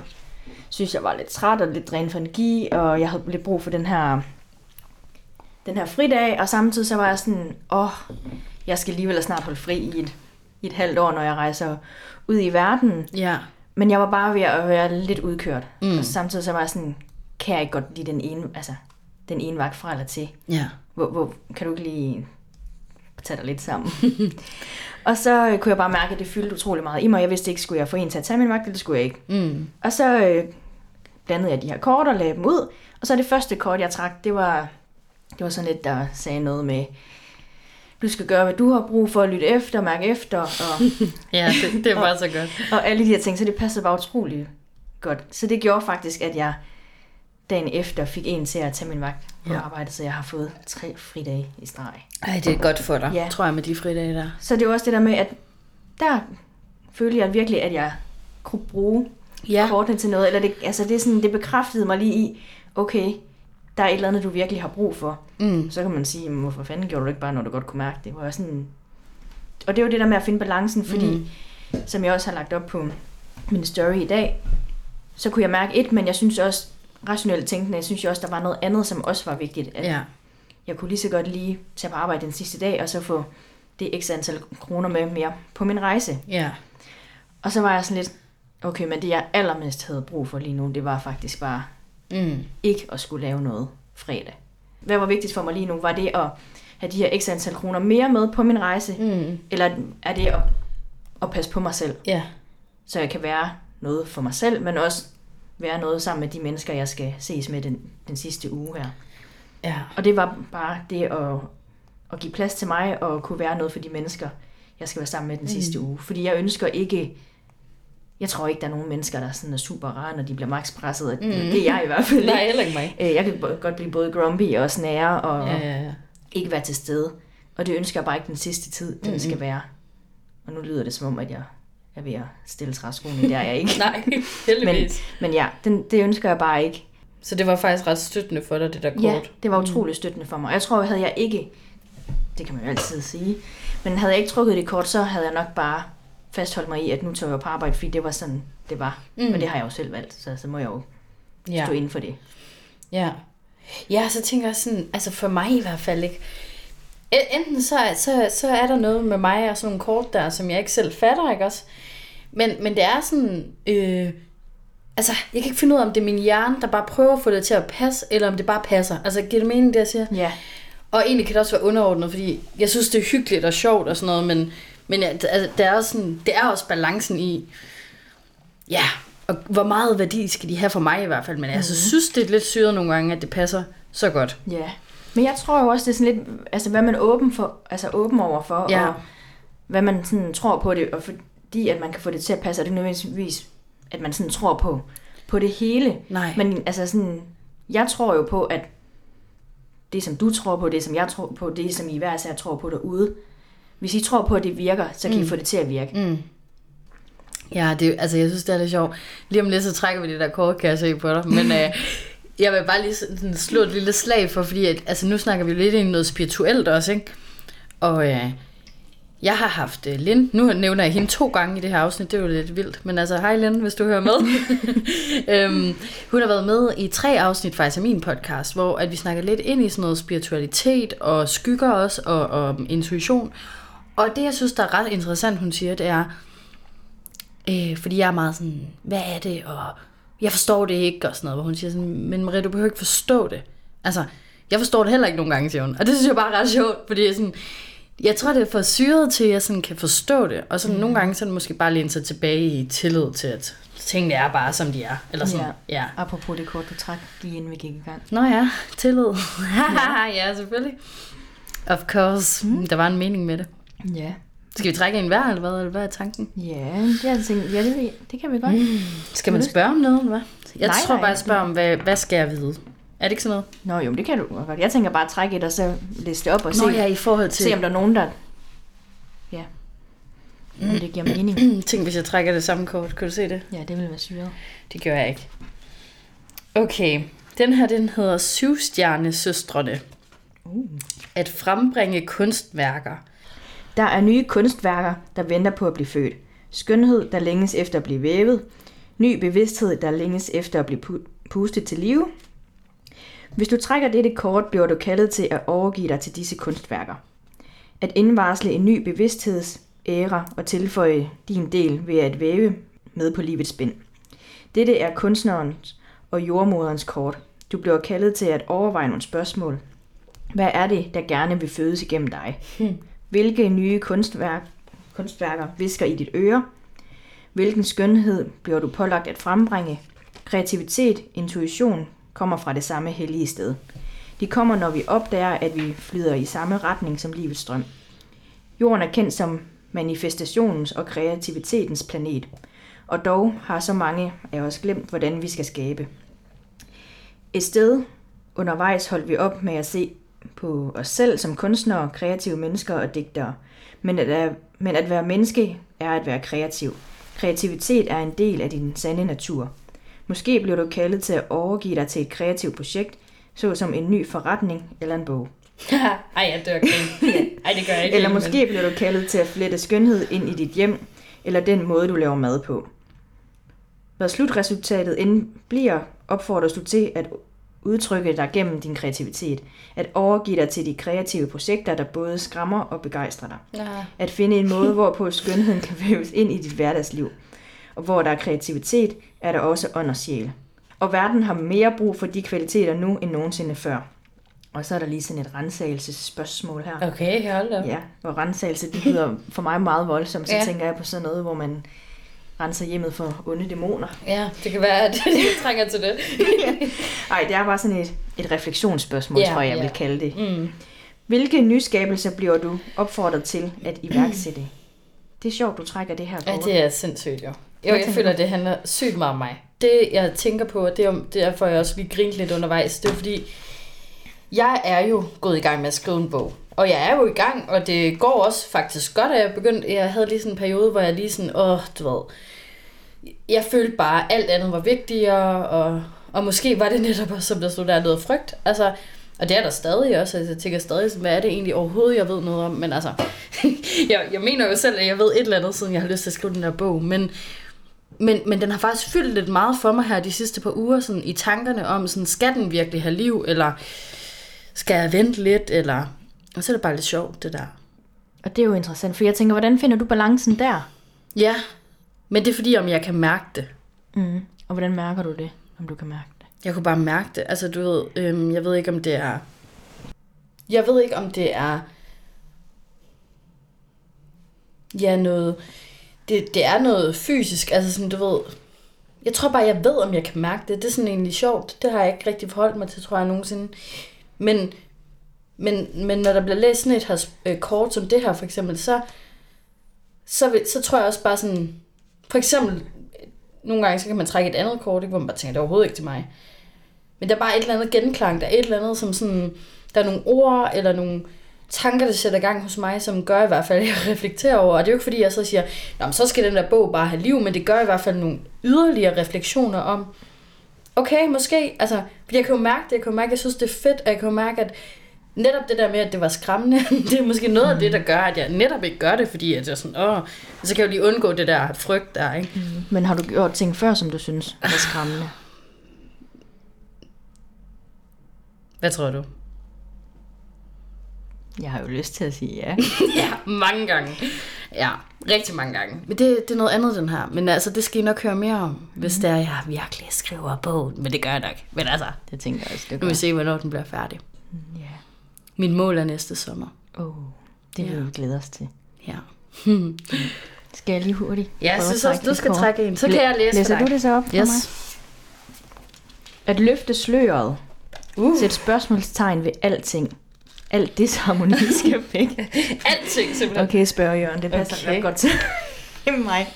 synes, jeg var lidt træt og lidt drænet for energi, og jeg havde lidt brug for den her, den her fridag, og samtidig så var jeg sådan, åh, jeg skal alligevel snart holde fri i et, i et halvt år, når jeg rejser ud i verden. ja, Men jeg var bare ved at være lidt udkørt. Mm. Og samtidig så var jeg sådan, kan jeg ikke godt lide den ene, altså, den ene vagt fra eller til? ja. Hvor, hvor kan du ikke lige tage dig lidt sammen? <laughs> og så øh, kunne jeg bare mærke, at det fyldte utrolig meget i mig. Jeg vidste ikke, skulle jeg få en til at tage min vagt, eller det skulle jeg ikke. Mm. Og så øh, blandede jeg de her kort og lagde dem ud. Og så det første kort, jeg trak, det var, det var sådan lidt, der sagde noget med, du skal gøre, hvad du har brug for at lytte efter, mærke efter, og, <laughs> Ja, det, det er bare så godt. og alle de her ting. Så det passede bare utrolig godt. Så det gjorde faktisk, at jeg dagen efter fik en til at tage min vagt på Ja. arbejde, så jeg har fået tre fridage i streg. Ej, det er godt for dig, Ja. tror jeg, med de fridage der. Så det er også det der med, at der følte jeg virkelig, at jeg kunne bruge ja. kortene til noget. Eller det, altså det, er sådan, det bekræftede mig lige i, okay, der er et eller andet, du virkelig har brug for. Mm. Så kan man sige, "Men hvorfor fanden gjorde du det ikke bare, når du godt kunne mærke det? Var sådan... Og det er jo det der med at finde balancen, fordi, mm. som jeg også har lagt op på min story i dag, så kunne jeg mærke et, men jeg synes også, rationelt tænkende, jeg synes jo også, der var noget andet, som også var vigtigt. At Ja. jeg kunne lige så godt lige tage på arbejde den sidste dag, og så få det x antal kroner med mere på min rejse. Ja. Og så var jeg sådan lidt, okay, men det jeg allermest havde brug for lige nu, det var faktisk bare Mm. ikke at skulle lave noget fredag. Hvad var vigtigst for mig lige nu? Var det at have de her x antal kroner mere med på min rejse? Mm. Eller er det at, at passe på mig selv? Ja. Så jeg kan være noget for mig selv, men også være noget sammen med de mennesker, jeg skal ses med den, den sidste uge her. Ja. Og det var bare det at, at give plads til mig og kunne være noget for de mennesker, jeg skal være sammen med den mm. sidste uge. Fordi jeg ønsker ikke... Jeg tror ikke, der er nogen mennesker, der sådan er super rare, når de bliver max presset. Mm. Det er jeg i hvert fald <laughs> Nej, ikke. heller ikke mig. Øh, Jeg kan godt blive både grumpy og snære og ja. ja, ja. ikke være til stede. Og det ønsker jeg bare ikke den sidste tid, den mm. skal være. Og nu lyder det som om, at jeg er ved at stille træskoene. Det er jeg ikke. <laughs> Nej, men, heldigvis. men ja, den, det ønsker jeg bare ikke. Så det var faktisk ret støttende for dig, det der kort. Ja, det var utroligt støttende for mig. Jeg tror, havde jeg ikke, det kan man jo altid sige, men havde jeg ikke trukket det kort, så havde jeg nok bare fastholdt mig i, at nu tog jeg på arbejde, fordi det var sådan, det var. Mm. Men det har jeg jo selv valgt, så, så må jeg jo Ja. stå inden for det. Ja. Ja, så tænker jeg sådan, altså for mig i hvert fald ikke. E- Enten så, så, så er der noget med mig og sådan nogle kort der, som jeg ikke selv fatter, ikke også? Men, men det er sådan, øh, altså jeg kan ikke finde ud af, om det er min hjerne, der bare prøver at få det til at passe, eller om det bare passer. Altså giver det mening, det jeg siger? Ja, Og egentlig kan det også være underordnet, fordi jeg synes, det er hyggeligt og sjovt og sådan noget, men, men ja, det- altså, det, er også sådan, det er også balancen i, Ja, og hvor meget værdi skal de have for mig i hvert fald, men jeg altså, synes, det er lidt syret nogle gange, at det passer så godt. Ja. Men jeg tror jo også, det er sådan lidt, altså hvad man er åben, for, altså åben over for, Ja. og hvad man sådan tror på det, og fordi at man kan få det til at passe, og det er nødvendigvis, at man sådan tror på, på det hele. Nej. Men altså sådan, jeg tror jo på, at det som du tror på, det som jeg tror på, det som I hver især tror på derude, hvis I tror på, at det virker, så kan mm. I få det til at virke. Mm. Ja, det, altså jeg synes, det er lidt sjovt. Lige om lidt, så trækker vi det der kort, kan jeg se på dig. Men <laughs> øh, jeg vil bare lige sådan slå et lille slag for, fordi at, altså, nu snakker vi lidt ind i noget spirituelt også, ikke? Og øh, jeg har haft øh, Lind, nu nævner jeg hende to gange i det her afsnit, det er jo lidt vildt, men altså, hej Lind, hvis du hører med. <laughs> øhm, hun har været med i tre afsnit faktisk af min podcast, hvor at vi snakker lidt ind i sådan noget spiritualitet og skygger også, og, og intuition. Og det, jeg synes, der er ret interessant, hun siger, det er, øh, fordi jeg er meget sådan, hvad er det, og jeg forstår det ikke, og sådan noget, hvor hun siger sådan, men Marie, du behøver ikke forstå det. Altså, jeg forstår det heller ikke nogen gange, siger hun. Og det synes jeg bare er ret sjovt, fordi jeg sådan, jeg tror, det er for syret til, at jeg sådan kan forstå det. Og sådan mm. nogle gange, så det måske bare læne sig tilbage i tillid til, at tingene er bare, som de er. Eller sådan, ja. ja. Apropos det kort, du trak lige inden vi gik i gang. Nå ja, tillid. ja. <laughs> ja, selvfølgelig. Of course. Mm. Der var en mening med det. Ja. Skal vi trække en hver, eller hvad, eller hvad er tanken? Ja, det, jeg tænkt, ja, det, det kan vi godt. Mm. Skal man spørge om noget, eller hvad? Jeg Nej, tror nej. bare, jeg spørger om, hvad, hvad skal jeg vide? Er det ikke sådan noget? Nå jo, men det kan du godt. Jeg tænker bare at trække et, og så læse det op og se, Nå ja, i forhold til... se, om der er nogen, der... Ja. Om det giver mening. <clears throat> Tænk, hvis jeg trækker det samme kort. Kan du se det? Ja, det vil være syret. Det gør jeg ikke. Okay, den her, den hedder Syvstjernesøstrene. Uh. At frembringe kunstværker. Der er nye kunstværker, der venter på at blive født. Skønhed, der længes efter at blive vævet. Ny bevidsthed, der længes efter at blive pustet til live. Hvis du trækker dette kort, bliver du kaldet til at overgive dig til disse kunstværker. At indvarsle en ny bevidstheds æra og tilføje din del ved at væve med på livets spind. Dette er kunstnerens og jordmoderens kort. Du bliver kaldet til at overveje nogle spørgsmål. Hvad er det, der gerne vil fødes igennem dig? Hm. Hvilke nye kunstværk, kunstværker visker i dit øre? Hvilken skønhed bliver du pålagt at frembringe? Kreativitet, intuition kommer fra det samme hellige sted. De kommer, når vi opdager, at vi flyder i samme retning som livets strøm. Jorden er kendt som manifestationens og kreativitetens planet, og dog har så mange af os glemt, hvordan vi skal skabe. Et sted undervejs holdt vi op med at se på os selv som kunstnere, kreative mennesker og digtere. Men at, er, men at være menneske er at være kreativ. Kreativitet er en del af din sande natur. Måske bliver du kaldet til at overgive dig til et kreativt projekt, såsom en ny forretning eller en bog. <laughs> Ej, jeg dør grin. <laughs> Ej, det gør jeg ikke. Eller men- måske bliver du kaldet til at flette skønhed ind i dit hjem, eller den måde, du laver mad på. Hvad slutresultatet end bliver, opfordres du til at udtrykke dig gennem din kreativitet. At overgive dig til de kreative projekter, der både skræmmer og begejstrer dig. Ja. At finde en måde, <laughs> hvorpå skønheden kan væves ind i dit hverdagsliv. Og hvor der er kreativitet, er der også ånd og sjæl. Og verden har mere brug for de kvaliteter nu end nogensinde før. Og så er der lige sådan et rensagelsesspørgsmål her. Okay, hold da. Ja, og rensagelse, det lyder for mig meget voldsomt. Så Ja. tænker jeg på sådan noget, hvor man renser hjemmet for onde dæmoner. Ja, det kan være, at det <laughs> trænger til det. <laughs> Nej, det er bare sådan et, et refleksionsspørgsmål, Ja, tror jeg, jeg ja. vil kalde det. Mm. Hvilke nyskabelser bliver du opfordret til at iværksætte? Det er sjovt, du trækker det her Ja, kort. det er sindssygt jo. Jo, Hvad jeg føler, du? det handler sygt meget om mig. Det, jeg tænker på, er det er derfor, jeg også lige grinte lidt undervejs, det er fordi, jeg er jo gået i gang med at skrive en bog. Og jeg er jo i gang, og det går også faktisk godt, at jeg begyndte, jeg havde lige sådan en periode, hvor jeg lige sådan, åh, du ved, jeg følte bare, at alt andet var vigtigere, og, og måske var det <laughs> netop også, som der stod der, noget frygt. Altså, og det er der stadig også, altså, jeg tænker stadig, hvad er det egentlig overhovedet, jeg ved noget om, men altså, <laughs> jeg, jeg mener jo selv, at jeg ved et eller andet, siden jeg har lyst til at skrive den der bog, men, men, men den har faktisk fyldt lidt meget for mig her de sidste par uger, sådan i tankerne om, sådan, skal den virkelig have liv, eller skal jeg vente lidt, eller... Og så er det bare lidt sjovt, det der. Og det er jo interessant, for jeg tænker, hvordan finder du balancen der? Ja, men det er fordi, om jeg kan mærke det. Mm. Og hvordan mærker du det, om du kan mærke det? Jeg kunne bare mærke det. Altså, du ved, øhm, jeg ved ikke, om det er... Jeg ved ikke, om det er... Ja, noget... Det, det er noget fysisk. Altså, sådan, du ved... Jeg tror bare, jeg ved, om jeg kan mærke det. Det er sådan egentlig sjovt. Det har jeg ikke rigtig forholdt mig til, tror jeg, nogensinde. Men, men, men når der bliver læst sådan et her øh, kort som det her, for eksempel, så, så, vil, så tror jeg også bare sådan... For eksempel, nogle gange så kan man trække et andet kort, ikke, hvor man bare tænker, det er overhovedet ikke til mig. Men der er bare et eller andet genklang. Der er et eller andet, som sådan... Der er nogle ord, eller nogle tanker, der sætter gang hos mig, som gør i hvert fald, at jeg <laughs> reflekterer over. Og det er jo ikke fordi, jeg så siger, Nå, men så skal den der bog bare have liv, men det gør i hvert fald nogle yderligere refleksioner om, okay, måske, altså, jeg kan jo mærke det, jeg kan jo mærke, at jeg synes, det er fedt, og jeg kan jo mærke, at netop det der med, at det var skræmmende, <laughs> det er måske noget af det, der gør, at jeg netop ikke gør det, fordi at jeg er sådan, åh, så kan jeg jo lige undgå det der frygt der, ikke? Mm. Men har du gjort ting før, som du synes var skræmmende? Hvad tror du? Jeg har jo lyst til at sige ja. <laughs> ja, mange gange. Ja, rigtig mange gange. Men det, det er noget andet, den her. Men altså, det skal I nok høre mere om, mm. hvis det er, jeg virkelig skriver bogen. Men det gør jeg nok. Men altså, det tænker jeg også, det nu vil vi se, hvornår den bliver færdig. Ja. Mit mål er næste sommer. Åh, oh, det vil Ja. vi glæde os til. Ja. <laughs> Skal jeg lige hurtigt Ja, jeg synes også, du skal kort? trække en. Så kan jeg læse Læser du det så op for mig? Yes. At løfte sløret. Uh. Sæt spørgsmålstegn ved alting. Alt disharmoni skal <laughs> væk. Alting simpelthen. Okay, spørger Jørgen. Det passer Okay. ret godt til <laughs> mig.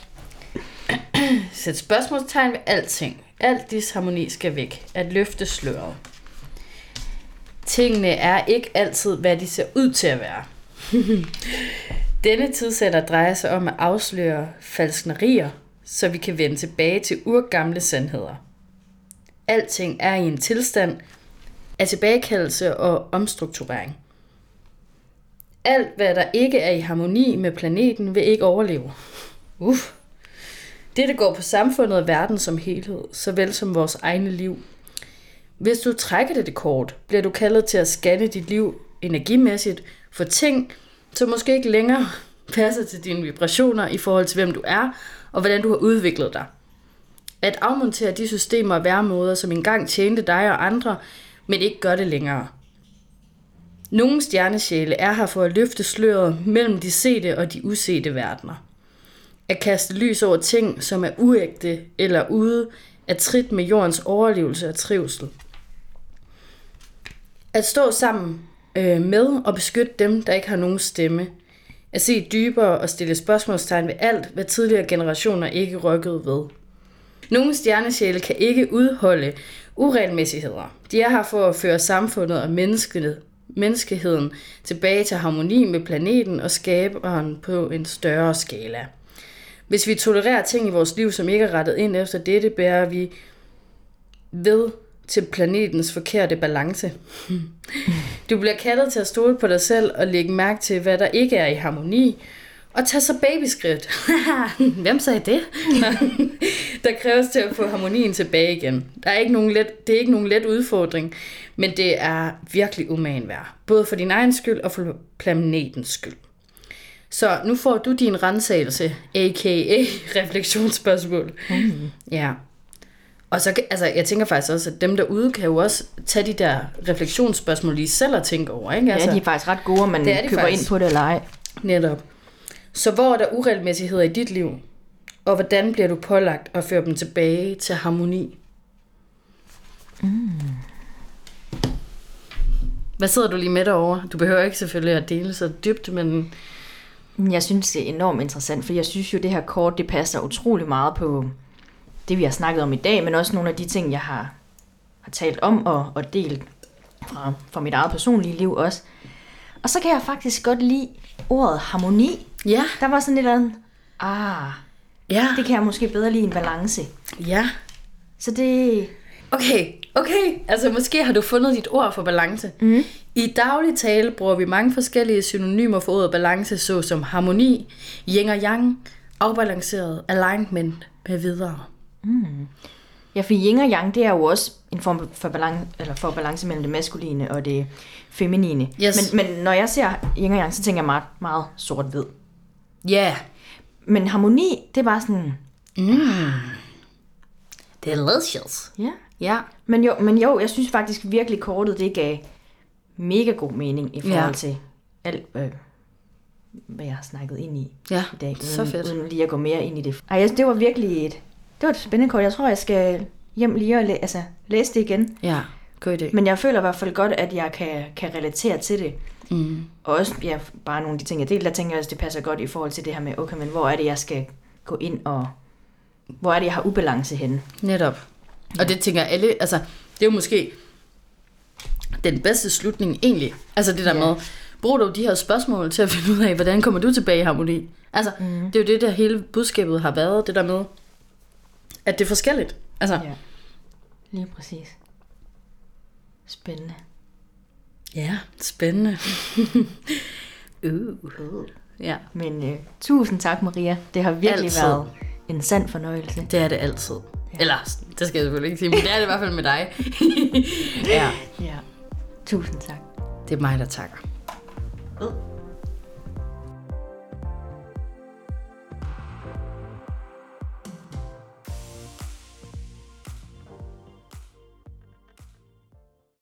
<clears throat> Sæt spørgsmålstegn ved alting. Alt disharmoni skal væk. At løfte sløret. Tingene er ikke altid, hvad de ser ud til at være. <laughs> Denne tidsalder drejer sig om at afsløre falsknerier, så vi kan vende tilbage til urgamle sandheder. Alting er i en tilstand af tilbagekaldelse og omstrukturering. Alt, hvad der ikke er i harmoni med planeten, vil ikke overleve. Uff. Dette går på samfundet og verden som helhed, såvel som vores egne liv. Hvis du trækker det kort, bliver du kaldet til at scanne dit liv energimæssigt for ting, som måske ikke længere <laughs> passer til dine vibrationer i forhold til, hvem du er og hvordan du har udviklet dig. At afmontere de systemer og væremåder, som engang tjente dig og andre, men ikke gør det længere. Nogle stjernesjæle er her for at løfte sløret mellem de sete og de usete verdener at kaste lys over ting, som er uægte eller ude af trit med jordens overlevelse og trivsel. At stå sammen øh, med og beskytte dem, der ikke har nogen stemme. At se dybere og stille spørgsmålstegn ved alt, hvad tidligere generationer ikke rykkede ved. Nogle stjernesjæle kan ikke udholde uregelmæssigheder. De er her for at føre samfundet og mennesket, menneskeheden tilbage til harmoni med planeten og skaberen på en større skala. Hvis vi tolererer ting i vores liv, som ikke er rettet ind efter dette, bærer vi ved til planetens forkerte balance. <laughs> Du bliver kaldet til at stole på dig selv og lægge mærke til, hvad der ikke er i harmoni, og tage så babyskridt. <laughs> Hvem sagde det? <laughs> der kræves til at få harmonien tilbage igen. Der er ikke nogen let, det er ikke nogen let udfordring, men det er virkelig umagen værd. Både for din egen skyld og for planetens skyld. Så nu får du din rensagelse, a.k.a. <laughs> refleksionsspørgsmål. Mm. Ja. Og så, altså, jeg tænker faktisk også, at dem derude kan jo også tage de der refleksionsspørgsmål lige selv og tænke over, ikke? Altså, Ja, de er faktisk ret gode, om man Det er køber faktisk. ind på det eller ej. Netop. Så hvor er der uregelmæssigheder i dit liv? Og hvordan bliver du pålagt at føre dem tilbage til harmoni? Mm. Hvad sidder du lige med derovre? Du behøver ikke selvfølgelig at dele så dybt, men Jeg synes, det er enormt interessant, for jeg synes jo, det her kort, det passer utrolig meget på det, vi har snakket om i dag, men også nogle af de ting, jeg har, har talt om og, og delt fra, fra mit eget personlige liv også. Og så kan jeg faktisk godt lide ordet harmoni. Ja, Der var sådan et eller andet, ah, ja, det kan jeg måske bedre lide en balance. ja. Så det, Okay, okay. Altså måske har du fundet dit ord for balance. Mm. I daglig tale bruger vi mange forskellige synonymer for ordet balance, såsom harmoni, yin og yang, afbalanceret, alignment med videre. ja, for yin og yang, det er jo også en form for balance, eller for balance mellem det maskuline og det feminine. Yes. Men, men når jeg ser yin og yang, så tænker jeg meget, meget sort-hvid. Ja, yeah. Men harmoni, det er bare sådan, delicious. ja. Ja, Men jo, men jo, jeg synes faktisk virkelig kortet, det gav mega god mening i forhold Ja. til alt, øh, hvad jeg har snakket ind i ja. i dag. Uden, så fedt. Uden lige at gå mere ind i det. Ej, jeg, det var virkelig et, det var et spændende kort. Jeg tror, jeg skal hjem lige og læ- altså, læse det igen. Ja, god idé. Men jeg føler i hvert fald godt, at jeg kan, kan relatere til det. Mm. Og også ja, bare nogle af de ting, jeg delte, der tænker jeg også, det passer godt i forhold til det her med, okay, men hvor er det, jeg skal gå ind og... Hvor er det, jeg har ubalance henne? Netop. Og det tænker alle, altså, det er jo måske den bedste slutning egentlig. Altså det der Ja. med, brug dog de her spørgsmål til at finde ud af, hvordan kommer du tilbage i harmoni? Altså, mm. det er jo det, der hele budskabet har været, det der med, at det er forskelligt. Altså, Ja. Lige præcis. Spændende. Ja, spændende. <laughs> uh. Ja, Men øh, tusind tak, Maria. Det har virkelig Altid. været en sand fornøjelse. det er det altid. Eller, det skal jeg selvfølgelig ikke sige, men det er det i hvert fald med dig. <laughs> ja, Ja. Tusind tak. det er mig, der takker. Øh.